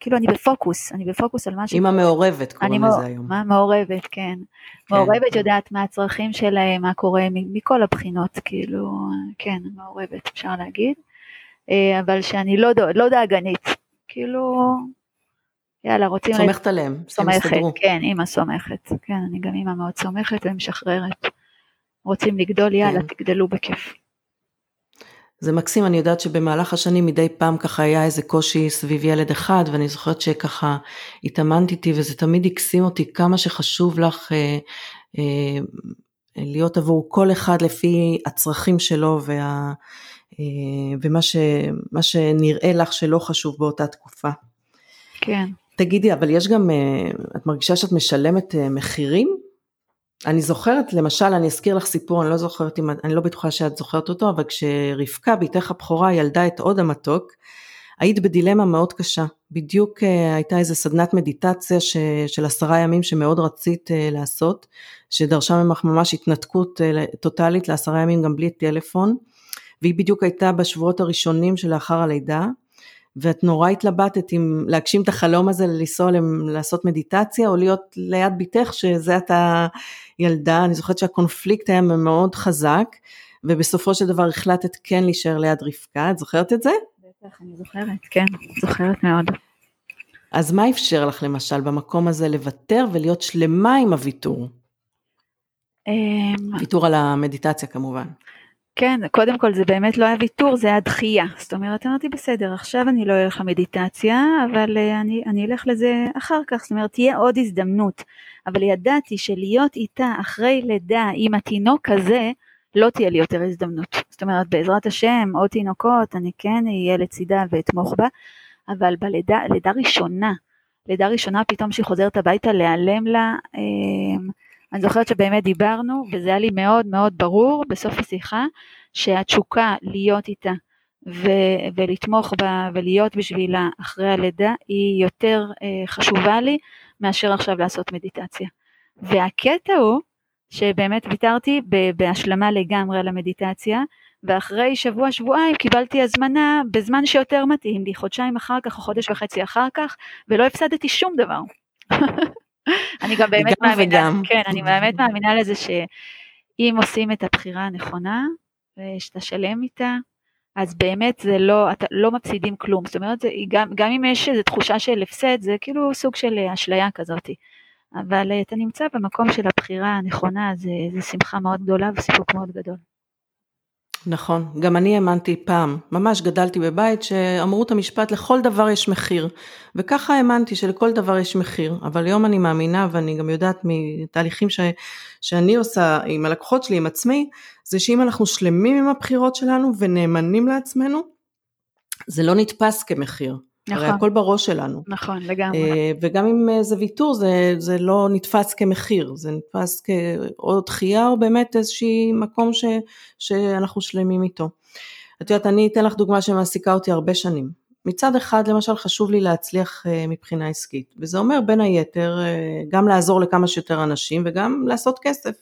כאילו אני בפוקוס, אני בפוקוס על מה ש... אימא מעורבת קוראים לזה היום. מה מעורבת, כן. כן. מעורבת יודעת מה הצרכים שלהם, מה קורה מכל הבחינות, כאילו, כן, מעורבת אפשר להגיד. אה, אבל שאני לא, לא דאגנית, כאילו, יאללה, רוצים... סומכת עליהם, סומכת, כן, אימא סומכת, כן, אני גם אימא מאוד סומכת ומשחררת. רוצים לגדול, יאללה, כן. תגדלו בכיף. זה מקסים, אני יודעת שבמהלך השנים מדי פעם ככה היה איזה קושי סביב ילד אחד, ואני זוכרת שככה התאמנתי איתי, וזה תמיד הקסים אותי כמה שחשוב לך אה, אה, להיות עבור כל אחד לפי הצרכים שלו וה... אה, ומה ש, שנראה לך שלא חשוב באותה תקופה. כן. תגידי, אבל יש גם, אה, את מרגישה שאת משלמת אה, מחירים? אני זוכרת, למשל, אני אזכיר לך סיפור, אני לא זוכרת, אם, אני לא בטוחה שאת זוכרת אותו, אבל כשרבקה, בתך הבכורה, ילדה את עוד המתוק, היית בדילמה מאוד קשה. בדיוק הייתה איזו סדנת מדיטציה ש, של עשרה ימים שמאוד רצית לעשות, שדרשה ממך ממש התנתקות טוטאלית לעשרה ימים גם בלי טלפון. והיא בדיוק הייתה בשבועות הראשונים שלאחר הלידה, ואת נורא התלבטת אם להגשים את החלום הזה לנסוע לעשות מדיטציה או להיות ליד בתך שזה אתה ילדה, אני זוכרת שהקונפליקט היה מאוד חזק ובסופו של דבר החלטת כן להישאר ליד רבקה, את זוכרת את זה? בטח, אני זוכרת, כן, זוכרת מאוד. אז מה אפשר לך למשל במקום הזה לוותר ולהיות שלמה עם הוויתור? אמ, ויתור על המדיטציה כמובן. כן, קודם כל זה באמת לא היה ויתור, זה היה דחייה. זאת אומרת, אמרתי בסדר, עכשיו אני לא אלך למדיטציה, אבל אה, אני, אני אלך לזה אחר כך, זאת אומרת, תהיה עוד הזדמנות. אבל ידעתי שלהיות איתה אחרי לידה עם התינוק הזה, לא תהיה לי יותר הזדמנות. זאת אומרת, בעזרת השם, עוד תינוקות, אני כן אהיה לצידה ואתמוך בה, אבל בלידה, לידה ראשונה, לידה ראשונה פתאום שהיא חוזרת הביתה להיעלם לה, אה, אני זוכרת שבאמת דיברנו, וזה היה לי מאוד מאוד ברור בסוף השיחה, שהתשוקה להיות איתה ו- ולתמוך בה ולהיות בשבילה אחרי הלידה היא יותר אה, חשובה לי מאשר עכשיו לעשות מדיטציה. והקטע הוא שבאמת ויתרתי בהשלמה לגמרי על המדיטציה, ואחרי שבוע שבועיים קיבלתי הזמנה בזמן שיותר מתאים לי, חודשיים אחר כך או חודש וחצי אחר כך, ולא הפסדתי שום דבר. אני גם באמת גם מאמינה, וגם. כן, אני באמת מאמינה לזה שאם עושים את הבחירה הנכונה, ושאתה שלם איתה, אז באמת זה לא, אתה לא מפסידים כלום, זאת אומרת, זה, גם, גם אם יש איזו תחושה של הפסד, זה כאילו סוג של אשליה כזאת. אבל אה, אתה נמצא במקום של הבחירה הנכונה, זה, זה שמחה מאוד גדולה וסיפוק מאוד גדול. נכון, גם אני האמנתי פעם, ממש גדלתי בבית שאמרו את המשפט לכל דבר יש מחיר, וככה האמנתי שלכל דבר יש מחיר, אבל היום אני מאמינה ואני גם יודעת מתהליכים ש, שאני עושה עם הלקוחות שלי, עם עצמי, זה שאם אנחנו שלמים עם הבחירות שלנו ונאמנים לעצמנו, זה לא נתפס כמחיר. נכון. הרי הכל בראש שלנו. נכון, לגמרי. אה, וגם אם אה, זה ויתור, זה, זה לא נתפס כמחיר, זה נתפס כעוד דחייה או באמת איזשהי מקום ש, שאנחנו שלמים איתו. את יודעת, אני אתן לך דוגמה שמעסיקה אותי הרבה שנים. מצד אחד, למשל, חשוב לי להצליח אה, מבחינה עסקית, וזה אומר בין היתר גם לעזור לכמה שיותר אנשים וגם לעשות כסף.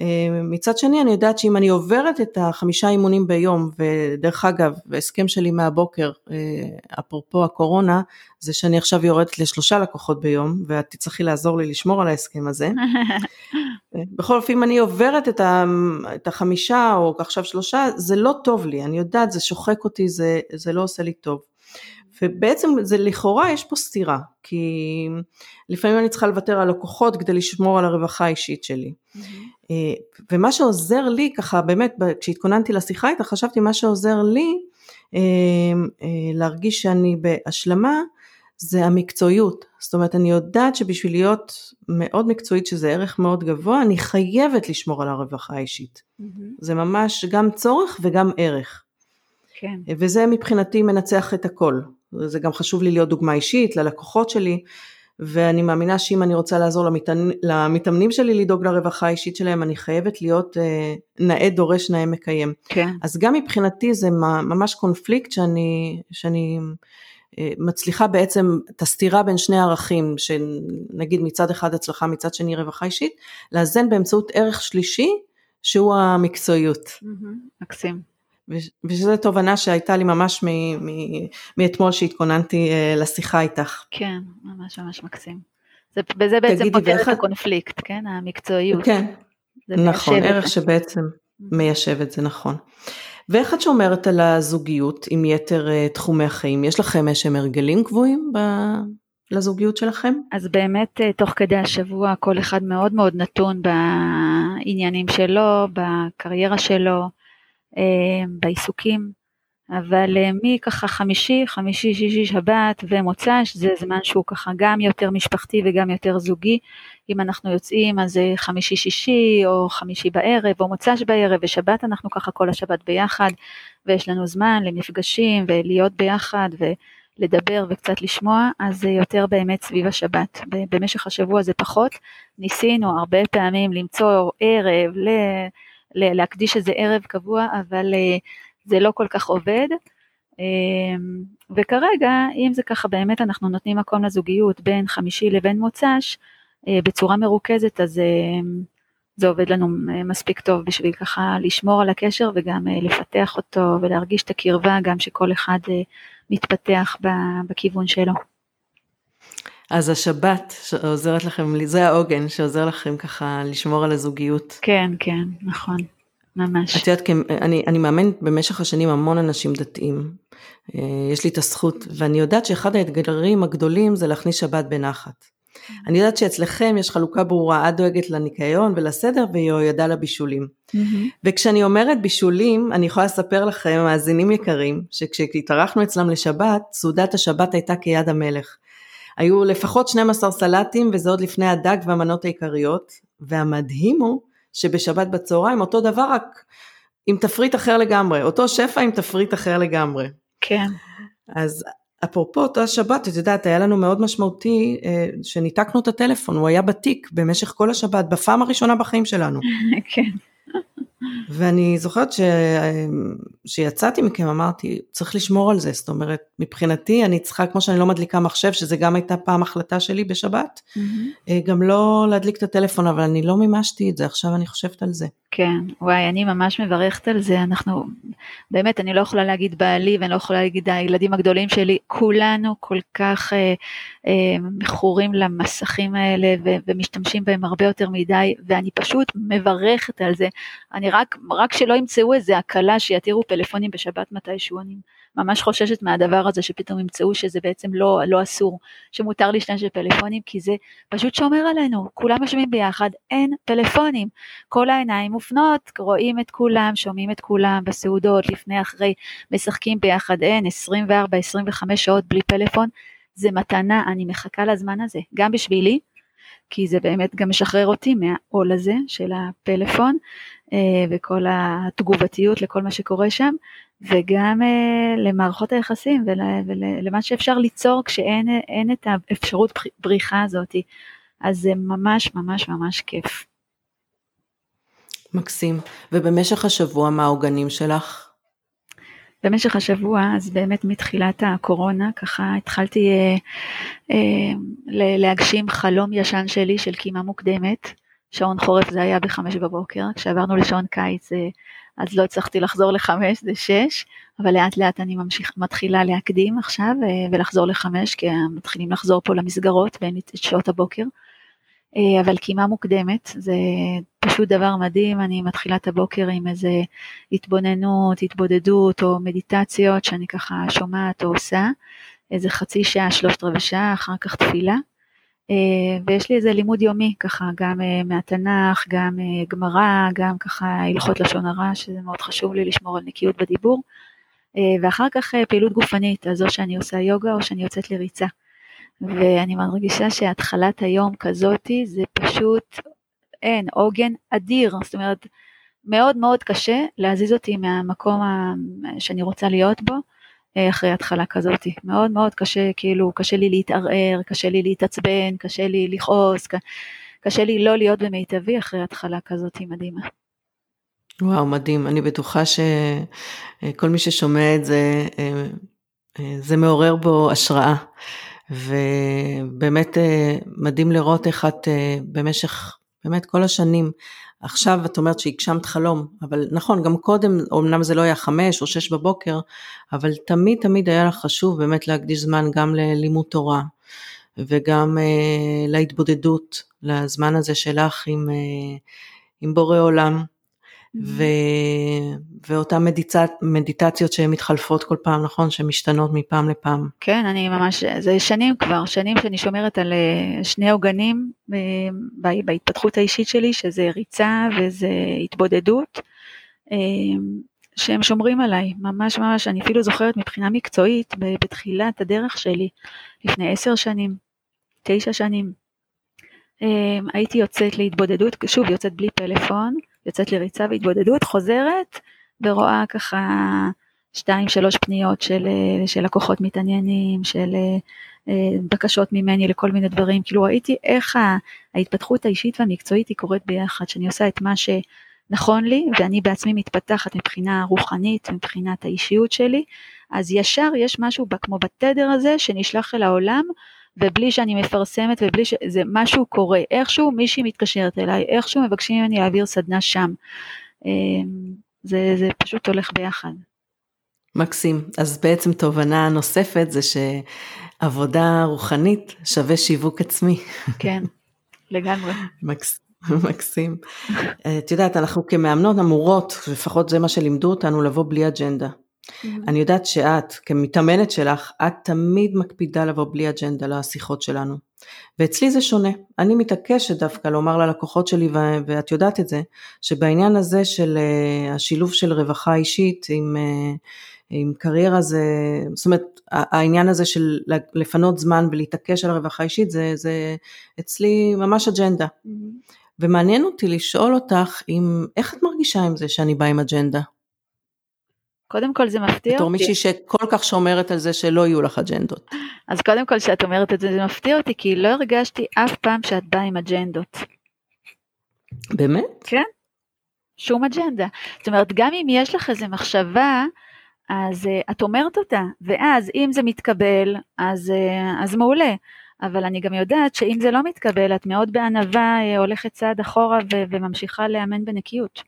אה, מצד שני אני יודעת שאם אני עוברת את החמישה אימונים ביום, ודרך אגב, ההסכם שלי מהבוקר, אה, אפרופו הקורונה, זה שאני עכשיו יורדת לשלושה לקוחות ביום, ואת תצטרכי לעזור לי לשמור על ההסכם הזה. אה, בכל אופן, אם אני עוברת את, ה, את החמישה או עכשיו שלושה, זה לא טוב לי, אני יודעת, זה שוחק אותי, זה, זה לא עושה לי טוב. ובעצם זה לכאורה יש פה סתירה, כי לפעמים אני צריכה לוותר על לקוחות כדי לשמור על הרווחה האישית שלי. Mm-hmm. ומה שעוזר לי ככה באמת כשהתכוננתי לשיחה איתך חשבתי מה שעוזר לי אה, אה, להרגיש שאני בהשלמה זה המקצועיות. זאת אומרת אני יודעת שבשביל להיות מאוד מקצועית שזה ערך מאוד גבוה אני חייבת לשמור על הרווחה האישית. Mm-hmm. זה ממש גם צורך וגם ערך. כן. וזה מבחינתי מנצח את הכל. זה גם חשוב לי להיות דוגמה אישית ללקוחות שלי, ואני מאמינה שאם אני רוצה לעזור למתאמנים, למתאמנים שלי לדאוג לרווחה האישית שלהם, אני חייבת להיות אה, נאה דורש נאה מקיים. כן. אז גם מבחינתי זה ממש קונפליקט שאני, שאני אה, מצליחה בעצם את הסתירה בין שני ערכים, שנגיד מצד אחד הצלחה, מצד שני רווחה אישית, לאזן באמצעות ערך שלישי, שהוא המקצועיות. מקסים. ושזו תובנה שהייתה לי ממש מאתמול שהתכוננתי אה, לשיחה איתך. כן, ממש ממש מקסים. זה, וזה בעצם פותר את הקונפליקט, כן? המקצועיות. כן, נכון, ערך שבעצם מיישב את זה, נכון. ואיך את שומרת על הזוגיות עם יתר uh, תחומי החיים? יש לכם איזשהם הרגלים קבועים ב... לזוגיות שלכם? אז באמת uh, תוך כדי השבוע כל אחד מאוד מאוד נתון בעניינים שלו, בקריירה שלו, אה, בעיסוקים, אבל אה, מככה חמישי, חמישי, שישי, שבת ומוצ"ש זה זמן שהוא ככה גם יותר משפחתי וגם יותר זוגי. אם אנחנו יוצאים אז זה חמישי שישי או חמישי בערב או מוצ"ש בערב ושבת אנחנו ככה כל השבת ביחד ויש לנו זמן למפגשים ולהיות ביחד ולדבר וקצת לשמוע אז זה יותר באמת סביב השבת. במשך השבוע זה פחות. ניסינו הרבה פעמים למצוא ערב ל... להקדיש איזה ערב קבוע, אבל אה, זה לא כל כך עובד. אמ, וכרגע, אם זה ככה באמת אנחנו נותנים מקום לזוגיות בין חמישי לבין מוצ"ש, אה, בצורה מרוכזת, אז אה, זה עובד לנו מספיק טוב בשביל ככה לשמור על הקשר וגם לפתח אותו ולהרגיש את הקרבה, גם שכל אחד מתפתח בכיוון שלו. אז השבת שעוזרת לכם, זה העוגן שעוזר לכם ככה לשמור על הזוגיות. כן, כן, נכון, ממש. את יודעת, אני, אני מאמנת במשך השנים המון אנשים דתיים. אה, יש לי את הזכות, ואני יודעת שאחד האתגרים הגדולים זה להכניס שבת בנחת. אני יודעת שאצלכם יש חלוקה ברורה, את דואגת לניקיון ולסדר והיא ידעה לבישולים. Mm-hmm. וכשאני אומרת בישולים, אני יכולה לספר לכם, מאזינים יקרים, שכשהתארחנו אצלם לשבת, סעודת השבת הייתה כיד המלך. היו לפחות 12 סלטים וזה עוד לפני הדג והמנות העיקריות, והמדהים הוא שבשבת בצהריים אותו דבר רק עם תפריט אחר לגמרי, אותו שפע עם תפריט אחר לגמרי. כן. אז אפרופו אותה שבת, את יודעת, היה לנו מאוד משמעותי אה, שניתקנו את הטלפון, הוא היה בתיק במשך כל השבת, בפעם הראשונה בחיים שלנו. כן. ואני זוכרת ש... שיצאתי מכם אמרתי צריך לשמור על זה זאת אומרת מבחינתי אני צריכה כמו שאני לא מדליקה מחשב שזה גם הייתה פעם החלטה שלי בשבת mm-hmm. גם לא להדליק את הטלפון אבל אני לא מימשתי את זה עכשיו אני חושבת על זה. כן וואי אני ממש מברכת על זה אנחנו באמת אני לא יכולה להגיד בעלי ואני לא יכולה להגיד הילדים הגדולים שלי כולנו כל כך אה, אה, מכורים למסכים האלה ו- ומשתמשים בהם הרבה יותר מדי ואני פשוט מברכת על זה אני רק, רק שלא ימצאו איזה הקלה שיתירו פלאפונים בשבת מתישהו, אני ממש חוששת מהדבר הזה שפתאום ימצאו שזה בעצם לא, לא אסור, שמותר להשתמש בפלאפונים, כי זה פשוט שומר עלינו, כולם יושבים ביחד, אין פלאפונים, כל העיניים מופנות, רואים את כולם, שומעים את כולם בסעודות, לפני, אחרי, משחקים ביחד, אין 24-25 שעות בלי פלאפון, זה מתנה, אני מחכה לזמן הזה, גם בשבילי, כי זה באמת גם משחרר אותי מהעול הזה של הפלאפון אה, וכל התגובתיות לכל מה שקורה שם, וגם אה, למערכות היחסים ולמה שאפשר ליצור כשאין את האפשרות בריחה הזאת. אז זה ממש ממש ממש כיף. מקסים. ובמשך השבוע מה העוגנים שלך? במשך השבוע, אז באמת מתחילת הקורונה, ככה התחלתי אה, אה, להגשים חלום ישן שלי של קימה מוקדמת. שעון חורף זה היה בחמש בבוקר, כשעברנו לשעון קיץ אה, אז לא הצלחתי לחזור לחמש, זה שש, אבל לאט לאט אני ממשיך, מתחילה להקדים עכשיו אה, ולחזור לחמש, כי מתחילים לחזור פה למסגרות את שעות הבוקר. אה, אבל קימה מוקדמת, זה פשוט דבר מדהים, אני מתחילה את הבוקר עם איזה התבוננות, התבודדות או מדיטציות שאני ככה שומעת או עושה, איזה חצי שעה, שלושת רבעי שעה, אחר כך תפילה. אה, ויש לי איזה לימוד יומי ככה, גם אה, מהתנ"ך, גם גמרא, גם ככה הלכות לשון הרע, שזה מאוד חשוב לי לשמור על נקיות בדיבור. ואחר כך פעילות גופנית, אז או שאני עושה יוגה או שאני יוצאת לריצה. ואני מרגישה שהתחלת היום כזאתי זה פשוט אין, עוגן אדיר, זאת אומרת מאוד מאוד קשה להזיז אותי מהמקום שאני רוצה להיות בו, אה, אחרי התחלה כזאת. מאוד מאוד קשה, כאילו, קשה לי להתערער, קשה לי להתעצבן, קשה לי לכעוס, קשה לי לא להיות במיטבי אחרי התחלה כזאת מדהימה. וואו, מדהים. אני בטוחה שכל מי ששומע את זה, אה, אה, זה מעורר בו השראה. ובאמת מדהים לראות איך את במשך באמת כל השנים עכשיו את אומרת שהגשמת חלום, אבל נכון, גם קודם, אמנם זה לא היה חמש או שש בבוקר, אבל תמיד תמיד היה לך חשוב באמת להקדיש זמן גם ללימוד תורה, וגם אה, להתבודדות, לזמן הזה שלך עם, אה, עם בורא עולם. ו... ואותן מדיצ... מדיטציות שמתחלפות כל פעם, נכון? שמשתנות מפעם לפעם. כן, אני ממש, זה שנים כבר, שנים שאני שומרת על אה, שני עוגנים אה, בהתפתחות האישית שלי, שזה ריצה וזה התבודדות, אה, שהם שומרים עליי, ממש ממש, אני אפילו זוכרת מבחינה מקצועית, בתחילת הדרך שלי, לפני עשר שנים, תשע שנים, הייתי יוצאת להתבודדות, שוב יוצאת בלי פלאפון, יוצאת לריצה והתבודדות, חוזרת ורואה ככה שתיים שלוש פניות של, של לקוחות מתעניינים, של אה, בקשות ממני לכל מיני דברים, כאילו ראיתי איך ההתפתחות האישית והמקצועית היא קורית ביחד, שאני עושה את מה שנכון לי ואני בעצמי מתפתחת מבחינה רוחנית, מבחינת האישיות שלי, אז ישר יש משהו כמו בתדר הזה שנשלח אל העולם ובלי שאני מפרסמת ובלי שזה משהו קורה, איכשהו מישהי מתקשרת אליי, איכשהו מבקשים ממני להעביר סדנה שם. אמ, זה, זה פשוט הולך ביחד. מקסים. אז בעצם תובנה נוספת זה שעבודה רוחנית שווה שיווק עצמי. כן, לגמרי. מקס, מקסים. את יודעת, אנחנו כמאמנות אמורות, לפחות זה מה שלימדו אותנו, לבוא בלי אג'נדה. Mm-hmm. אני יודעת שאת, כמתאמנת שלך, את תמיד מקפידה לבוא בלי אג'נדה לשיחות שלנו. ואצלי זה שונה. אני מתעקשת דווקא לומר ללקוחות שלי, ואת יודעת את זה, שבעניין הזה של uh, השילוב של רווחה אישית עם, uh, עם קריירה זה, זאת אומרת, העניין הזה של לפנות זמן ולהתעקש על הרווחה אישית, זה, זה אצלי ממש אג'נדה. Mm-hmm. ומעניין אותי לשאול אותך, אם, איך את מרגישה עם זה שאני באה עם אג'נדה? קודם כל זה מפתיע אותי. בתור מישהי שכל כך שומרת על זה שלא יהיו לך אג'נדות. אז קודם כל שאת אומרת את זה, זה מפתיע אותי, כי לא הרגשתי אף פעם שאת באה עם אג'נדות. באמת? כן, שום אג'נדה. זאת אומרת, גם אם יש לך איזה מחשבה, אז uh, את אומרת אותה, ואז אם זה מתקבל, אז, uh, אז מעולה. אבל אני גם יודעת שאם זה לא מתקבל, את מאוד בענווה uh, הולכת צעד אחורה ו- וממשיכה לאמן בנקיות.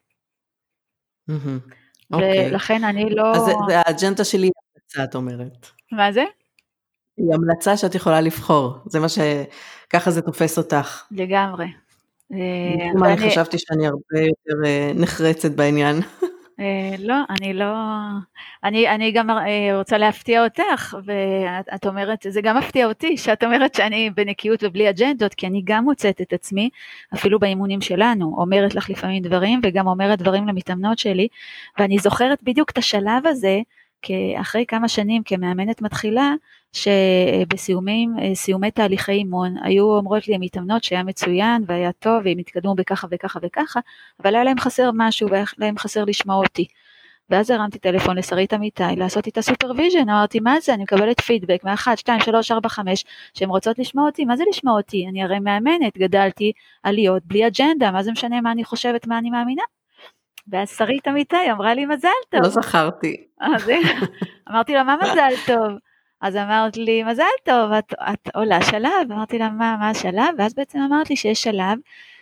Mm-hmm. אוקיי. ולכן אני לא... אז זה האג'נדה שלי המלצה, את אומרת. מה זה? היא המלצה שאת יכולה לבחור, זה מה ש... ככה זה תופס אותך. לגמרי. אה, אני חשבתי שאני הרבה יותר אה, נחרצת בעניין. אה, לא, אני לא, אני, אני גם אה, רוצה להפתיע אותך, ואת אומרת, זה גם מפתיע אותי, שאת אומרת שאני בנקיות ובלי אג'נדות, כי אני גם מוצאת את עצמי, אפילו באימונים שלנו, אומרת לך לפעמים דברים, וגם אומרת דברים למתאמנות שלי, ואני זוכרת בדיוק את השלב הזה, אחרי כמה שנים כמאמנת מתחילה, שבסיומי תהליכי אימון היו אומרות לי המתאמנות שהיה מצוין והיה טוב והם התקדמו בככה וככה וככה, אבל היה להם חסר משהו והיה להם חסר לשמוע אותי. ואז הרמתי טלפון לשרית אמיתי לעשות איתה supervision, אמרתי מה זה, אני מקבלת פידבק מאחת, שתיים, שלוש, ארבע, חמש, שהן רוצות לשמוע אותי, מה זה לשמוע אותי? אני הרי מאמנת, גדלתי על להיות בלי אג'נדה, מה זה משנה מה אני חושבת, מה אני מאמינה? ואז שרית אמיתי אמרה לי מזל טוב. לא זכרתי. אמרתי לה מה מזל טוב? אז אמרת לי מזל טוב, את, את עולה שלב, אמרתי לה מה, מה השלב? ואז בעצם אמרת לי שיש שלב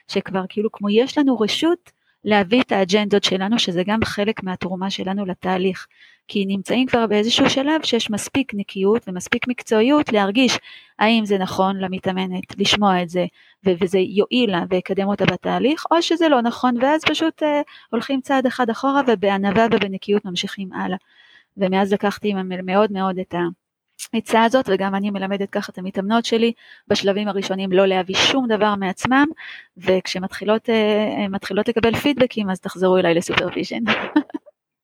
שכבר כאילו כמו יש לנו רשות להביא את האג'נדות שלנו, שזה גם חלק מהתרומה שלנו לתהליך. כי נמצאים כבר באיזשהו שלב שיש מספיק נקיות ומספיק מקצועיות להרגיש האם זה נכון למתאמנת לשמוע את זה וזה יועיל לה ויקדם אותה בתהליך, או שזה לא נכון ואז פשוט אה, הולכים צעד אחד אחורה ובענווה ובנקיות ממשיכים הלאה. ומאז לקחתי מאוד מאוד את העצה הזאת וגם אני מלמדת ככה את המתאמנות שלי בשלבים הראשונים לא להביא שום דבר מעצמם וכשמתחילות אה, לקבל פידבקים אז תחזרו אליי ל supervision.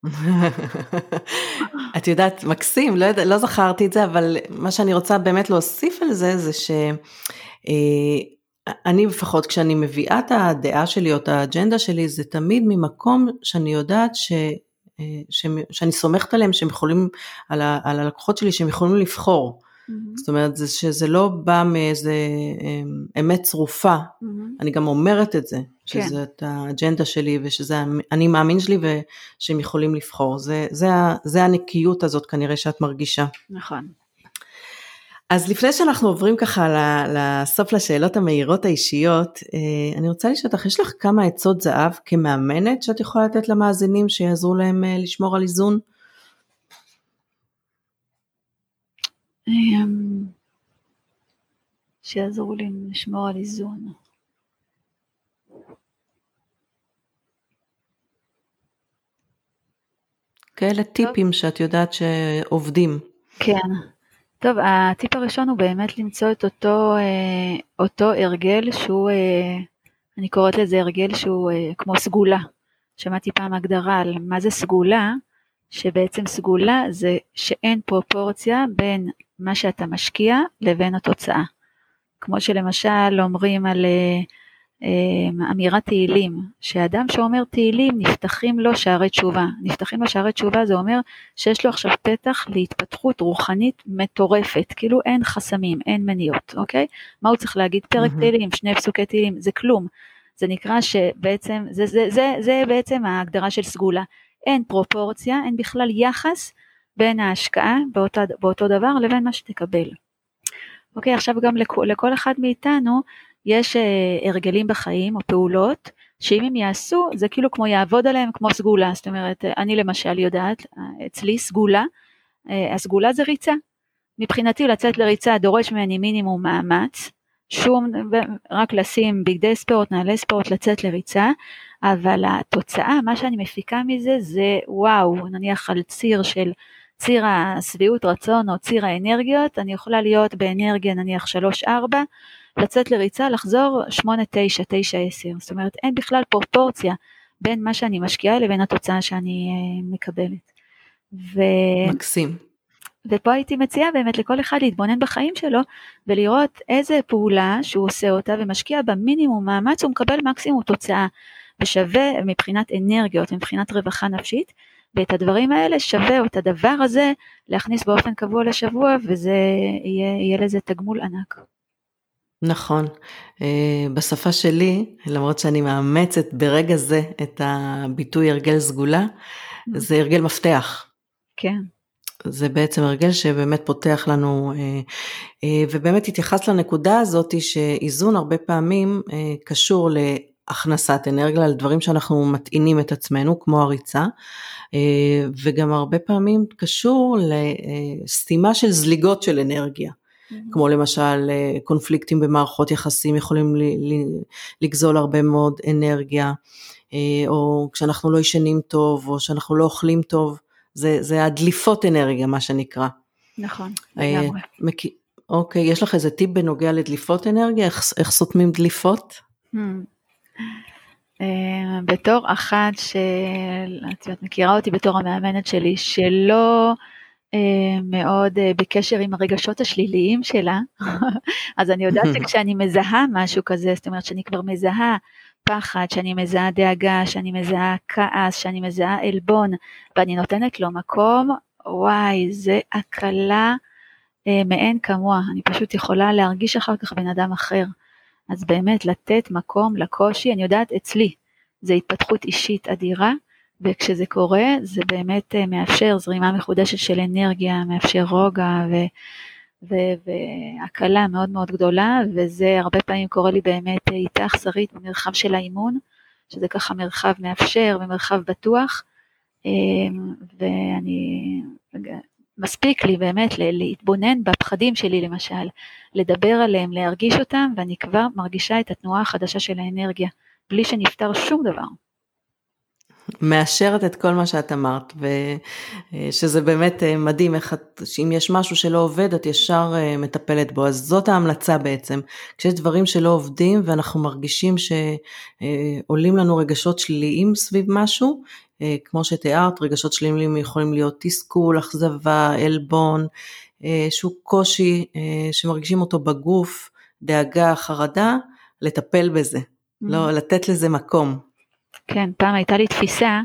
את יודעת, מקסים, לא, יודע, לא זכרתי את זה, אבל מה שאני רוצה באמת להוסיף על זה, זה שאני אה, לפחות כשאני מביאה את הדעה שלי או את האג'נדה שלי, זה תמיד ממקום שאני יודעת ש... אה. שאני סומכת עליהם שהם יכולים, על, ה, על הלקוחות שלי שהם יכולים לבחור. אמ-המ. זאת אומרת, זה שזה לא בא מאיזה אמ, אמת צרופה, mm-hmm. אני גם אומרת את זה, שזאת כן. האג'נדה שלי ושזה אני מאמין שלי ושהם יכולים לבחור, זה, זה, זה הנקיות הזאת כנראה שאת מרגישה. נכון. אז לפני שאנחנו עוברים ככה לסוף לשאלות המהירות האישיות, אה, אני רוצה לשאול אותך, יש לך כמה עצות זהב כמאמנת שאת יכולה לתת למאזינים שיעזרו להם אה, לשמור על איזון? אמ, שיעזרו לי לשמור על איזון. כאלה טיפים שאת יודעת שעובדים. כן. טוב, הטיפ הראשון הוא באמת למצוא את אותו, אה, אותו הרגל שהוא, אה, אני קוראת לזה הרגל שהוא אה, כמו סגולה. שמעתי פעם הגדרה על מה זה סגולה, שבעצם סגולה זה שאין פרופורציה בין מה שאתה משקיע לבין התוצאה. כמו שלמשל אומרים על אמירת תהילים, שאדם שאומר תהילים נפתחים לו שערי תשובה. נפתחים לו שערי תשובה זה אומר שיש לו עכשיו פתח להתפתחות רוחנית מטורפת, כאילו אין חסמים, אין מניעות, אוקיי? מה הוא צריך להגיד? פרק mm-hmm. תהילים, שני פסוקי תהילים, זה כלום. זה נקרא שבעצם, זה, זה, זה, זה בעצם ההגדרה של סגולה. אין פרופורציה, אין בכלל יחס בין ההשקעה באותו, באותו דבר לבין מה שתקבל. אוקיי, עכשיו גם לכ, לכל אחד מאיתנו יש אה, הרגלים בחיים או פעולות שאם הם יעשו זה כאילו כמו יעבוד עליהם כמו סגולה, זאת אומרת אני למשל יודעת, אצלי סגולה, אה, הסגולה זה ריצה. מבחינתי לצאת לריצה דורש ממני מינימום מאמץ, שום, רק לשים בגדי ספורט, נעלי ספורט, לצאת לריצה, אבל התוצאה, מה שאני מפיקה מזה זה וואו, נניח על ציר של ציר השביעות רצון או ציר האנרגיות, אני יכולה להיות באנרגיה נניח 3-4, לצאת לריצה, לחזור 8-9, 9-10, זאת אומרת אין בכלל פרופורציה בין מה שאני משקיעה לבין התוצאה שאני אה, מקבלת. ו... מקסים. ופה הייתי מציעה באמת לכל אחד להתבונן בחיים שלו ולראות איזה פעולה שהוא עושה אותה ומשקיע במינימום מאמץ הוא מקבל מקסימום תוצאה ושווה מבחינת אנרגיות, מבחינת רווחה נפשית ואת הדברים האלה שווה, או את הדבר הזה, להכניס באופן קבוע לשבוע, וזה יהיה, יהיה לזה תגמול ענק. נכון. אה, בשפה שלי, למרות שאני מאמצת ברגע זה את הביטוי הרגל סגולה, mm. זה הרגל מפתח. כן. זה בעצם הרגל שבאמת פותח לנו, אה, אה, ובאמת התייחסת לנקודה הזאת שאיזון הרבה פעמים קשור להכנסת אנרגיה, על דברים שאנחנו מטעינים את עצמנו, כמו הריצה, וגם הרבה פעמים קשור לסתימה של זליגות של אנרגיה. כמו למשל אה, קונפליקטים במערכות יחסים יכולים לגזול הרבה מאוד אנרגיה, אה, או כשאנחנו לא ישנים טוב, או שאנחנו לא אוכלים טוב, זה, זה הדליפות אנרגיה, מה שנקרא. נכון, אה, לגמרי. אוקיי, יש לך איזה טיפ בנוגע לדליפות אנרגיה? איך, איך סותמים דליפות? Hmm. בתור אחת שאת מכירה אותי בתור המאמנת שלי, שלא מאוד אה, בקשר עם הרגשות השליליים שלה, אז אני יודעת שכשאני מזהה משהו כזה, זאת אומרת שאני כבר מזהה פחד, שאני מזהה דאגה, שאני מזהה כעס, שאני מזהה עלבון, ואני נותנת לו מקום, וואי, זה הקלה אה, מאין כמוה, אני פשוט יכולה להרגיש אחר כך בן אדם אחר. אז באמת לתת מקום לקושי, אני יודעת אצלי, זה התפתחות אישית אדירה, וכשזה קורה זה באמת אה, מאפשר זרימה מחודשת של אנרגיה, מאפשר רוגע ו... והקלה מאוד מאוד גדולה, וזה הרבה פעמים קורה לי באמת אה, איתך, שרית, במרחב של האימון, שזה ככה מרחב מאפשר ומרחב בטוח, אמ, ואני, מספיק לי באמת להתבונן בפחדים שלי למשל, לדבר עליהם, להרגיש אותם, ואני כבר מרגישה את התנועה החדשה של האנרגיה, בלי שנפתר שום דבר. מאשרת את כל מה שאת אמרת, ושזה באמת אה, מדהים איך את, שאם יש משהו שלא עובד, את ישר אה, מטפלת בו. אז זאת ההמלצה בעצם. כשיש דברים שלא עובדים ואנחנו מרגישים שעולים לנו רגשות שליליים סביב משהו, אה, כמו שתיארת, רגשות שליליים יכולים להיות תסכול, אכזבה, עלבון, איזשהו קושי שמרגישים אותו בגוף, דאגה, חרדה, לטפל בזה, לא לתת לזה מקום. כן, פעם הייתה לי תפיסה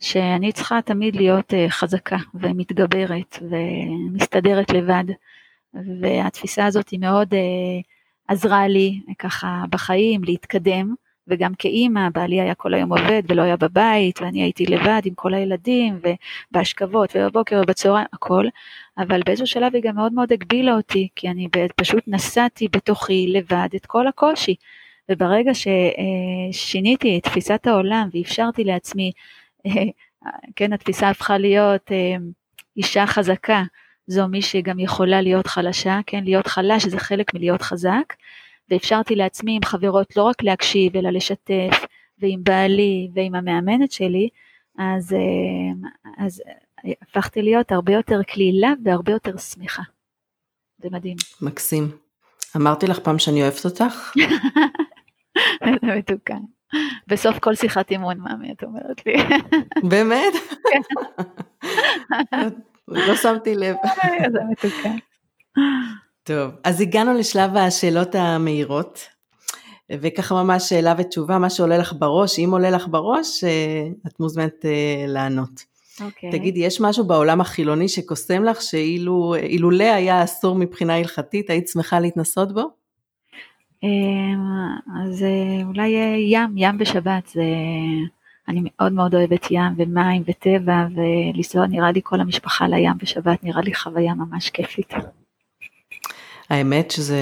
שאני צריכה תמיד להיות אה, חזקה ומתגברת ומסתדרת לבד, והתפיסה הזאת היא מאוד אה, עזרה לי ככה בחיים להתקדם, וגם כאימא, בעלי היה כל היום עובד ולא היה בבית, ואני הייתי לבד עם כל הילדים, ובהשכבות, ובבוקר ובצהריים, הכל, אבל באיזשהו שלב היא גם מאוד מאוד הגבילה אותי, כי אני פשוט נסעתי בתוכי לבד את כל הקושי. וברגע ששיניתי את תפיסת העולם ואפשרתי לעצמי, כן, התפיסה הפכה להיות אה, אישה חזקה, זו מי שגם יכולה להיות חלשה, כן, להיות חלש זה חלק מלהיות חזק, ואפשרתי לעצמי עם חברות לא רק להקשיב אלא לשתף, ועם בעלי ועם המאמנת שלי, אז, אה, אז הפכתי להיות הרבה יותר קלילה והרבה יותר שמחה. זה מדהים. מקסים. אמרתי לך פעם שאני אוהבת אותך? איזה מתוקה. בסוף כל שיחת אימון, מאמי, את אומרת לי. באמת? לא שמתי לב. איזה מתוקה. טוב, אז הגענו לשלב השאלות המהירות, וככה ממש שאלה ותשובה, מה שעולה לך בראש, אם עולה לך בראש, אה, את מוזמנת אה, לענות. אוקיי. תגידי, יש משהו בעולם החילוני שקוסם לך, שאילולא היה אסור מבחינה הלכתית, היית שמחה להתנסות בו? אמ, אז אה, אולי ים, ים בשבת, זה... אני מאוד מאוד אוהבת ים ומים וטבע, ולנסוע נראה לי כל המשפחה לים בשבת, נראה לי חוויה ממש כיפית. האמת שזה,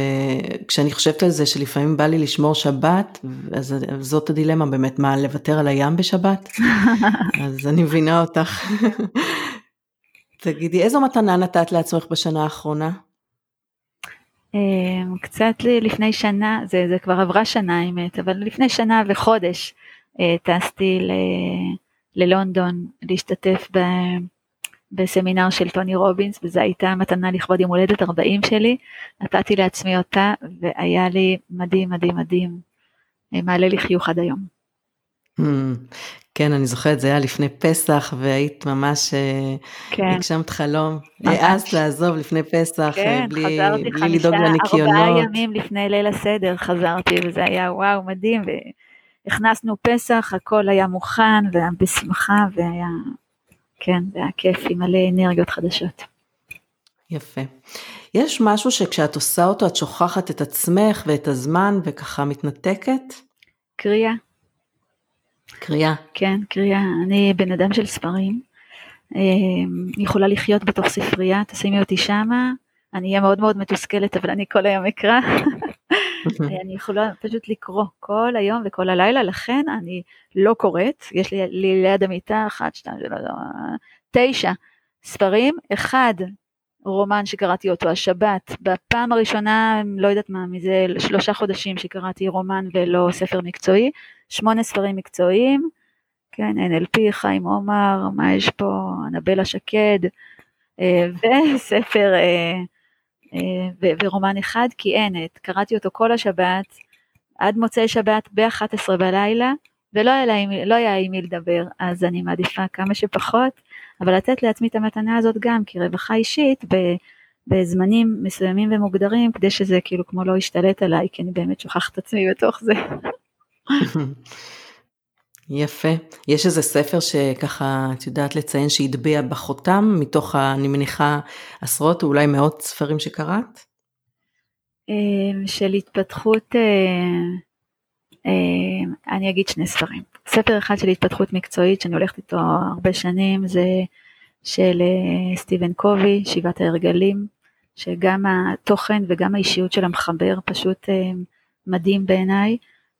כשאני חושבת על זה שלפעמים בא לי לשמור שבת, אז זאת הדילמה באמת, מה, לוותר על הים בשבת? אז אני מבינה אותך. תגידי, איזו מתנה נתת לעצמך בשנה האחרונה? אמ, קצת לפני שנה, זה, זה כבר עברה שנה האמת, אבל לפני שנה וחודש אה, טסתי ל, ללונדון להשתתף ב, בסמינר של טוני רובינס, וזו הייתה מתנה לכבוד יום הולדת 40 שלי, נתתי לעצמי אותה, והיה לי מדהים מדהים מדהים, אה, מעלה לי חיוך עד היום. Hmm. כן, אני זוכרת, זה היה לפני פסח, והיית ממש, אה, כן. הגשמת חלום. העזת לעזוב לפני פסח, כן, בלי, בלי לדאוג לניקיונות. כן, חזרתי ארבעה ימים לפני ליל הסדר, חזרתי, וזה היה וואו, מדהים, והכנסנו פסח, הכל היה מוכן, והיה בשמחה, והיה כן, זה היה כיף עם מלא אנרגיות חדשות. יפה. יש משהו שכשאת עושה אותו את שוכחת את עצמך ואת הזמן וככה מתנתקת? קריאה. קריאה. כן, קריאה. אני בן אדם של ספרים. אני אה, יכולה לחיות בתוך ספרייה, תשימי אותי שמה, אני אהיה מאוד מאוד מתוסכלת, אבל אני כל היום אקרא. אני יכולה פשוט לקרוא כל היום וכל הלילה, לכן אני לא קוראת, יש לי, לי ליד המיטה אחת, שתיים, שלוש, תשע ספרים, אחד רומן שקראתי אותו השבת, בפעם הראשונה, לא יודעת מה, מזה שלושה חודשים שקראתי רומן ולא ספר מקצועי, שמונה ספרים מקצועיים, כן, NLP, חיים עומר, מה יש פה, אנבלה שקד, אה, וספר אה, אה, ורומן אחד, כי אין את, קראתי אותו כל השבת, עד מוצאי שבת ב-11 בלילה, ולא היה, לא היה עם מי לדבר, אז אני מעדיפה כמה שפחות, אבל לתת לעצמי את המתנה הזאת גם כרווחה אישית בזמנים מסוימים ומוגדרים, כדי שזה כאילו כמו לא ישתלט עליי, כי אני באמת שוכחת עצמי בתוך זה. יפה. יש איזה ספר שככה את יודעת לציין שהטביע בחותם מתוך, אני מניחה, עשרות או אולי מאות ספרים שקראת? אמ, של התפתחות, אה, אה, אני אגיד שני ספרים. ספר אחד של התפתחות מקצועית שאני הולכת איתו הרבה שנים זה של אה, סטיבן קובי, שבעת ההרגלים, שגם התוכן וגם האישיות של המחבר פשוט מדהים בעיניי,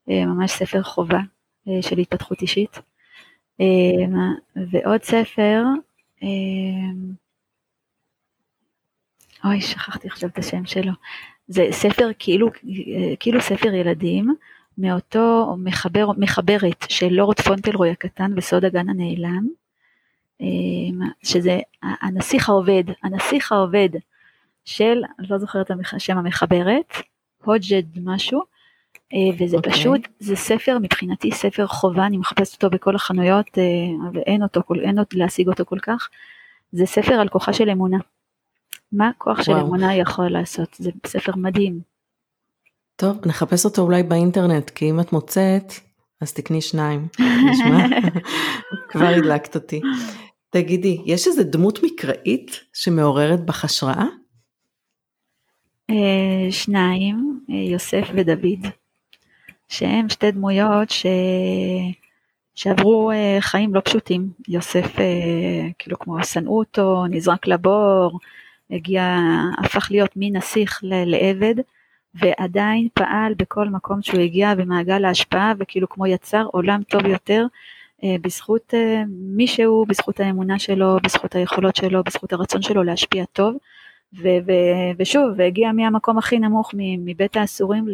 ממש ספר חובה אה, של התפתחות אישית. אה, ועוד ספר, אה, אוי, שכחתי עכשיו את השם שלו. זה ספר כאילו, כאילו ספר ילדים, מאותו מחבר, מחברת של לורד פונטלרוי הקטן וסוד הגן הנעלם, שזה הנסיך העובד, הנסיך העובד של, לא זוכרת את שם המחברת, הוג'ד משהו, אה, וזה okay. אוקיי. פשוט, זה ספר, מבחינתי ספר חובה, אני מחפשת אותו בכל החנויות, אה, ואין אותו, אין אותו להשיג אותו כל כך. זה ספר על כוחה של אמונה. מה כוח וואו. של אמונה יכול לעשות? זה ספר מדהים. טוב, נחפש אותו אולי באינטרנט, כי אם את מוצאת, אז תקני שניים. נשמע? כבר הדלקת אותי. תגידי, יש איזה דמות מקראית שמעוררת בך השראה? אה, שניים, יוסף ודוד. שהם שתי דמויות ש... שעברו uh, חיים לא פשוטים. יוסף, uh, כאילו כמו שנאו אותו, נזרק לבור, הגיע, הפך להיות מנסיך לעבד, ועדיין פעל בכל מקום שהוא הגיע במעגל ההשפעה, וכאילו כמו יצר עולם טוב יותר, uh, בזכות מי שהוא, בזכות האמונה שלו, בזכות היכולות שלו, בזכות הרצון שלו להשפיע טוב. ו- ו- ושוב, והגיע מהמקום הכי נמוך מבית האסורים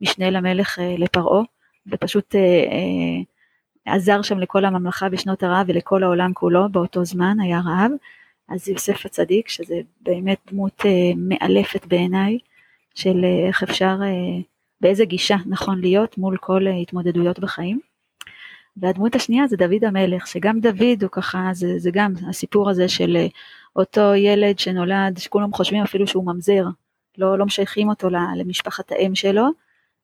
משנה למלך אה, לפרעה, ופשוט אה, אה, עזר שם לכל הממלכה בשנות הרעב ולכל העולם כולו באותו זמן, היה רעב. אז יוסף הצדיק, שזה באמת דמות מאלפת בעיניי, של איך אפשר, באיזה גישה נכון להיות מול כל התמודדויות בחיים. והדמות השנייה זה דוד המלך, שגם דוד הוא ככה, זה, זה גם הסיפור הזה של אותו ילד שנולד, שכולם חושבים אפילו שהוא ממזר, לא, לא משייכים אותו למשפחת האם שלו,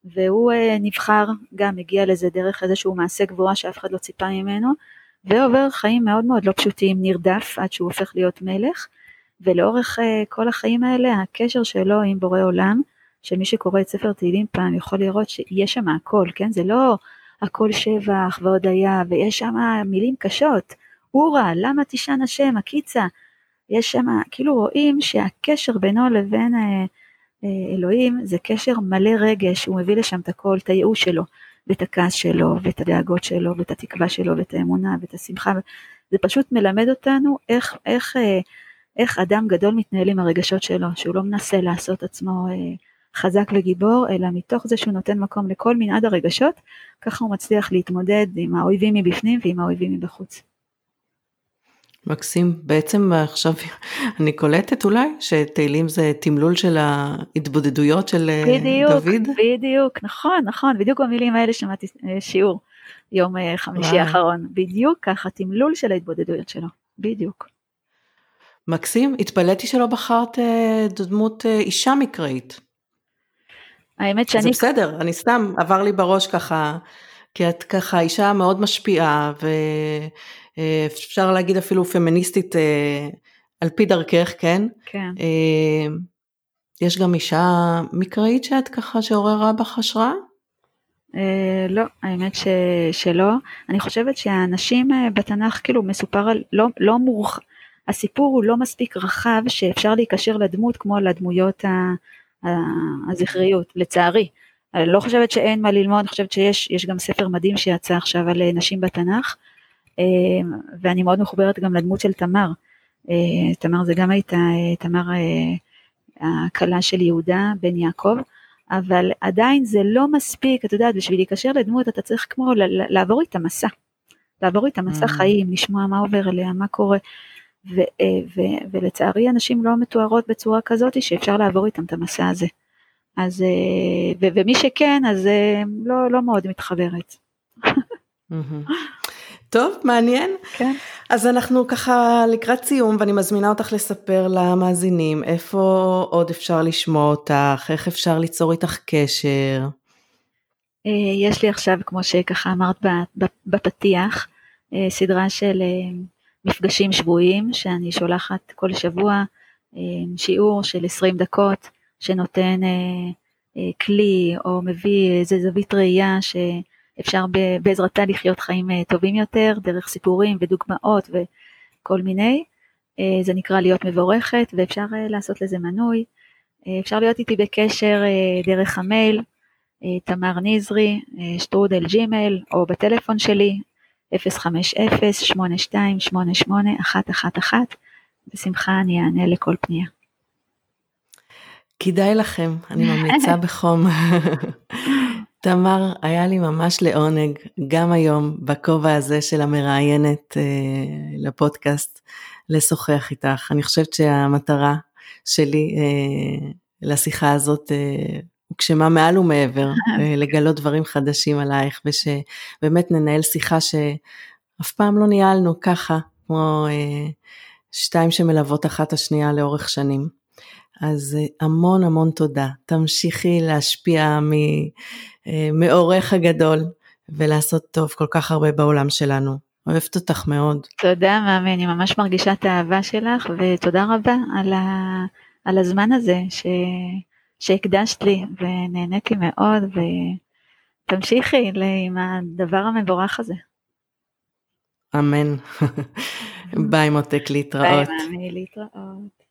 והוא אה, נבחר, גם הגיע לזה דרך איזשהו מעשה גבורה שאף אחד לא ציפה ממנו, ועובר חיים מאוד מאוד לא פשוטים, נרדף עד שהוא הופך להיות מלך, ולאורך אה, כל החיים האלה הקשר שלו עם בורא עולם, שמי שקורא את ספר תהילים פעם יכול לראות שיש שם הכל, כן? זה לא הכל שבח והודיה, ויש שם מילים קשות, אורה, למה תישן השם, הקיצה, יש שם, כאילו רואים שהקשר בינו לבין אה, אלוהים זה קשר מלא רגש, הוא מביא לשם את הכל, את הייאוש שלו, ואת הכעס שלו, ואת הדאגות שלו, ואת התקווה שלו, ואת האמונה, ואת השמחה, זה פשוט מלמד אותנו איך, איך, אה, איך אדם גדול מתנהל עם הרגשות שלו, שהוא לא מנסה לעשות עצמו אה, חזק וגיבור, אלא מתוך זה שהוא נותן מקום לכל מנעד הרגשות, ככה הוא מצליח להתמודד עם האויבים מבפנים ועם האויבים מבחוץ. מקסים. בעצם עכשיו אני קולטת אולי שתהילים זה תמלול של ההתבודדויות של אה, בדיוק, דוד? בדיוק, בדיוק, נכון, נכון, בדיוק במילים האלה שמעתי אה, שיעור יום אה, חמישי האחרון. בדיוק ככה, תמלול של ההתבודדויות שלו, בדיוק. מקסים, התפלאתי שלא בחרת דמות אישה מקראית. האמת שאני... זה בסדר, אני סתם, עבר לי בראש ככה, כי את ככה אישה מאוד משפיעה, ו... אה, אפשר להגיד אפילו פמיניסטית אה, על פי דרכך, כן? כן. יש גם אישה מקראית שאת ככה שעוררה בך השראה? לא, האמת ש, שלא. אני חושבת שהנשים בתנ"ך כאילו מסופר על, לא, לא מורח, הסיפור הוא לא מספיק רחב שאפשר להיקשר לדמות כמו לדמויות הזכריות, לצערי. אני לא חושבת שאין מה ללמוד, אני חושבת שיש גם ספר מדהים שיצא עכשיו על אה, נשים בתנ"ך, אה, ואני מאוד מחוברת גם לדמות של תמר. אה, תמר זה גם הייתה, תמר הכלה של יהודה בן יעקב, אבל עדיין זה לא מספיק, את יודעת, בשביל להיקשר לדמות אתה צריך כמו לעבור איתה מסע. לעבור איתה מסע mm. חיים, לשמוע מה עובר אליה, מה קורה. ו, ו, ולצערי אנשים לא מתוארות בצורה כזאת שאפשר לעבור איתם את המסע הזה. אז, אה, ו, ומי שכן, אז אה, לא, לא מאוד מתחברת. טוב, מעניין. כן. אז אנחנו ככה לקראת סיום, ואני מזמינה אותך לספר למאזינים איפה עוד אפשר לשמוע אותך, איך אפשר ליצור איתך קשר. אה, יש לי עכשיו, כמו שככה אמרת בפתיח, סדרה של מפגשים שבועיים, שאני שולחת כל שבוע שיעור של 20 דקות. שנותן אה, אה, כלי או מביא איזה זווית ראייה שאפשר בעזרתה לחיות חיים אה, טובים יותר, דרך סיפורים ודוגמאות וכל מיני. זה נקרא להיות מבורכת ואפשר לעשות לזה מנוי. אפשר להיות איתי בקשר דרך המייל, תמר נזרי, שטרודל ג'ימל, או בטלפון שלי, 050-8288-111, בשמחה אני אענה לכל פנייה. כדאי לכם, אני ממליצה בחום. תמר, היה לי ממש לעונג, גם היום, בכובע הזה של המראיינת אה, לפודקאסט, לשוחח איתך. אני חושבת שהמטרה שלי אה, לשיחה הזאת אה, הוגשמה מעל ומעבר, אה, לגלות דברים חדשים עלייך, ושבאמת ננהל שיחה שאף פעם לא ניהלנו ככה, כמו אה, שתיים שמלוות אחת השנייה לאורך שנים. אז אה, המון המון תודה. תמשיכי להשפיע אה, מאורך הגדול ולעשות טוב כל כך הרבה בעולם שלנו. אוהבת אותך מאוד. תודה מאמי, אני ממש מרגישה את האהבה שלך ותודה רבה על, ה, על הזמן הזה ש, שהקדשת לי ונהניתי מאוד ותמשיכי עם הדבר המבורך הזה. אמן. ביי מותק להתראות. ביי מאמי להתראות.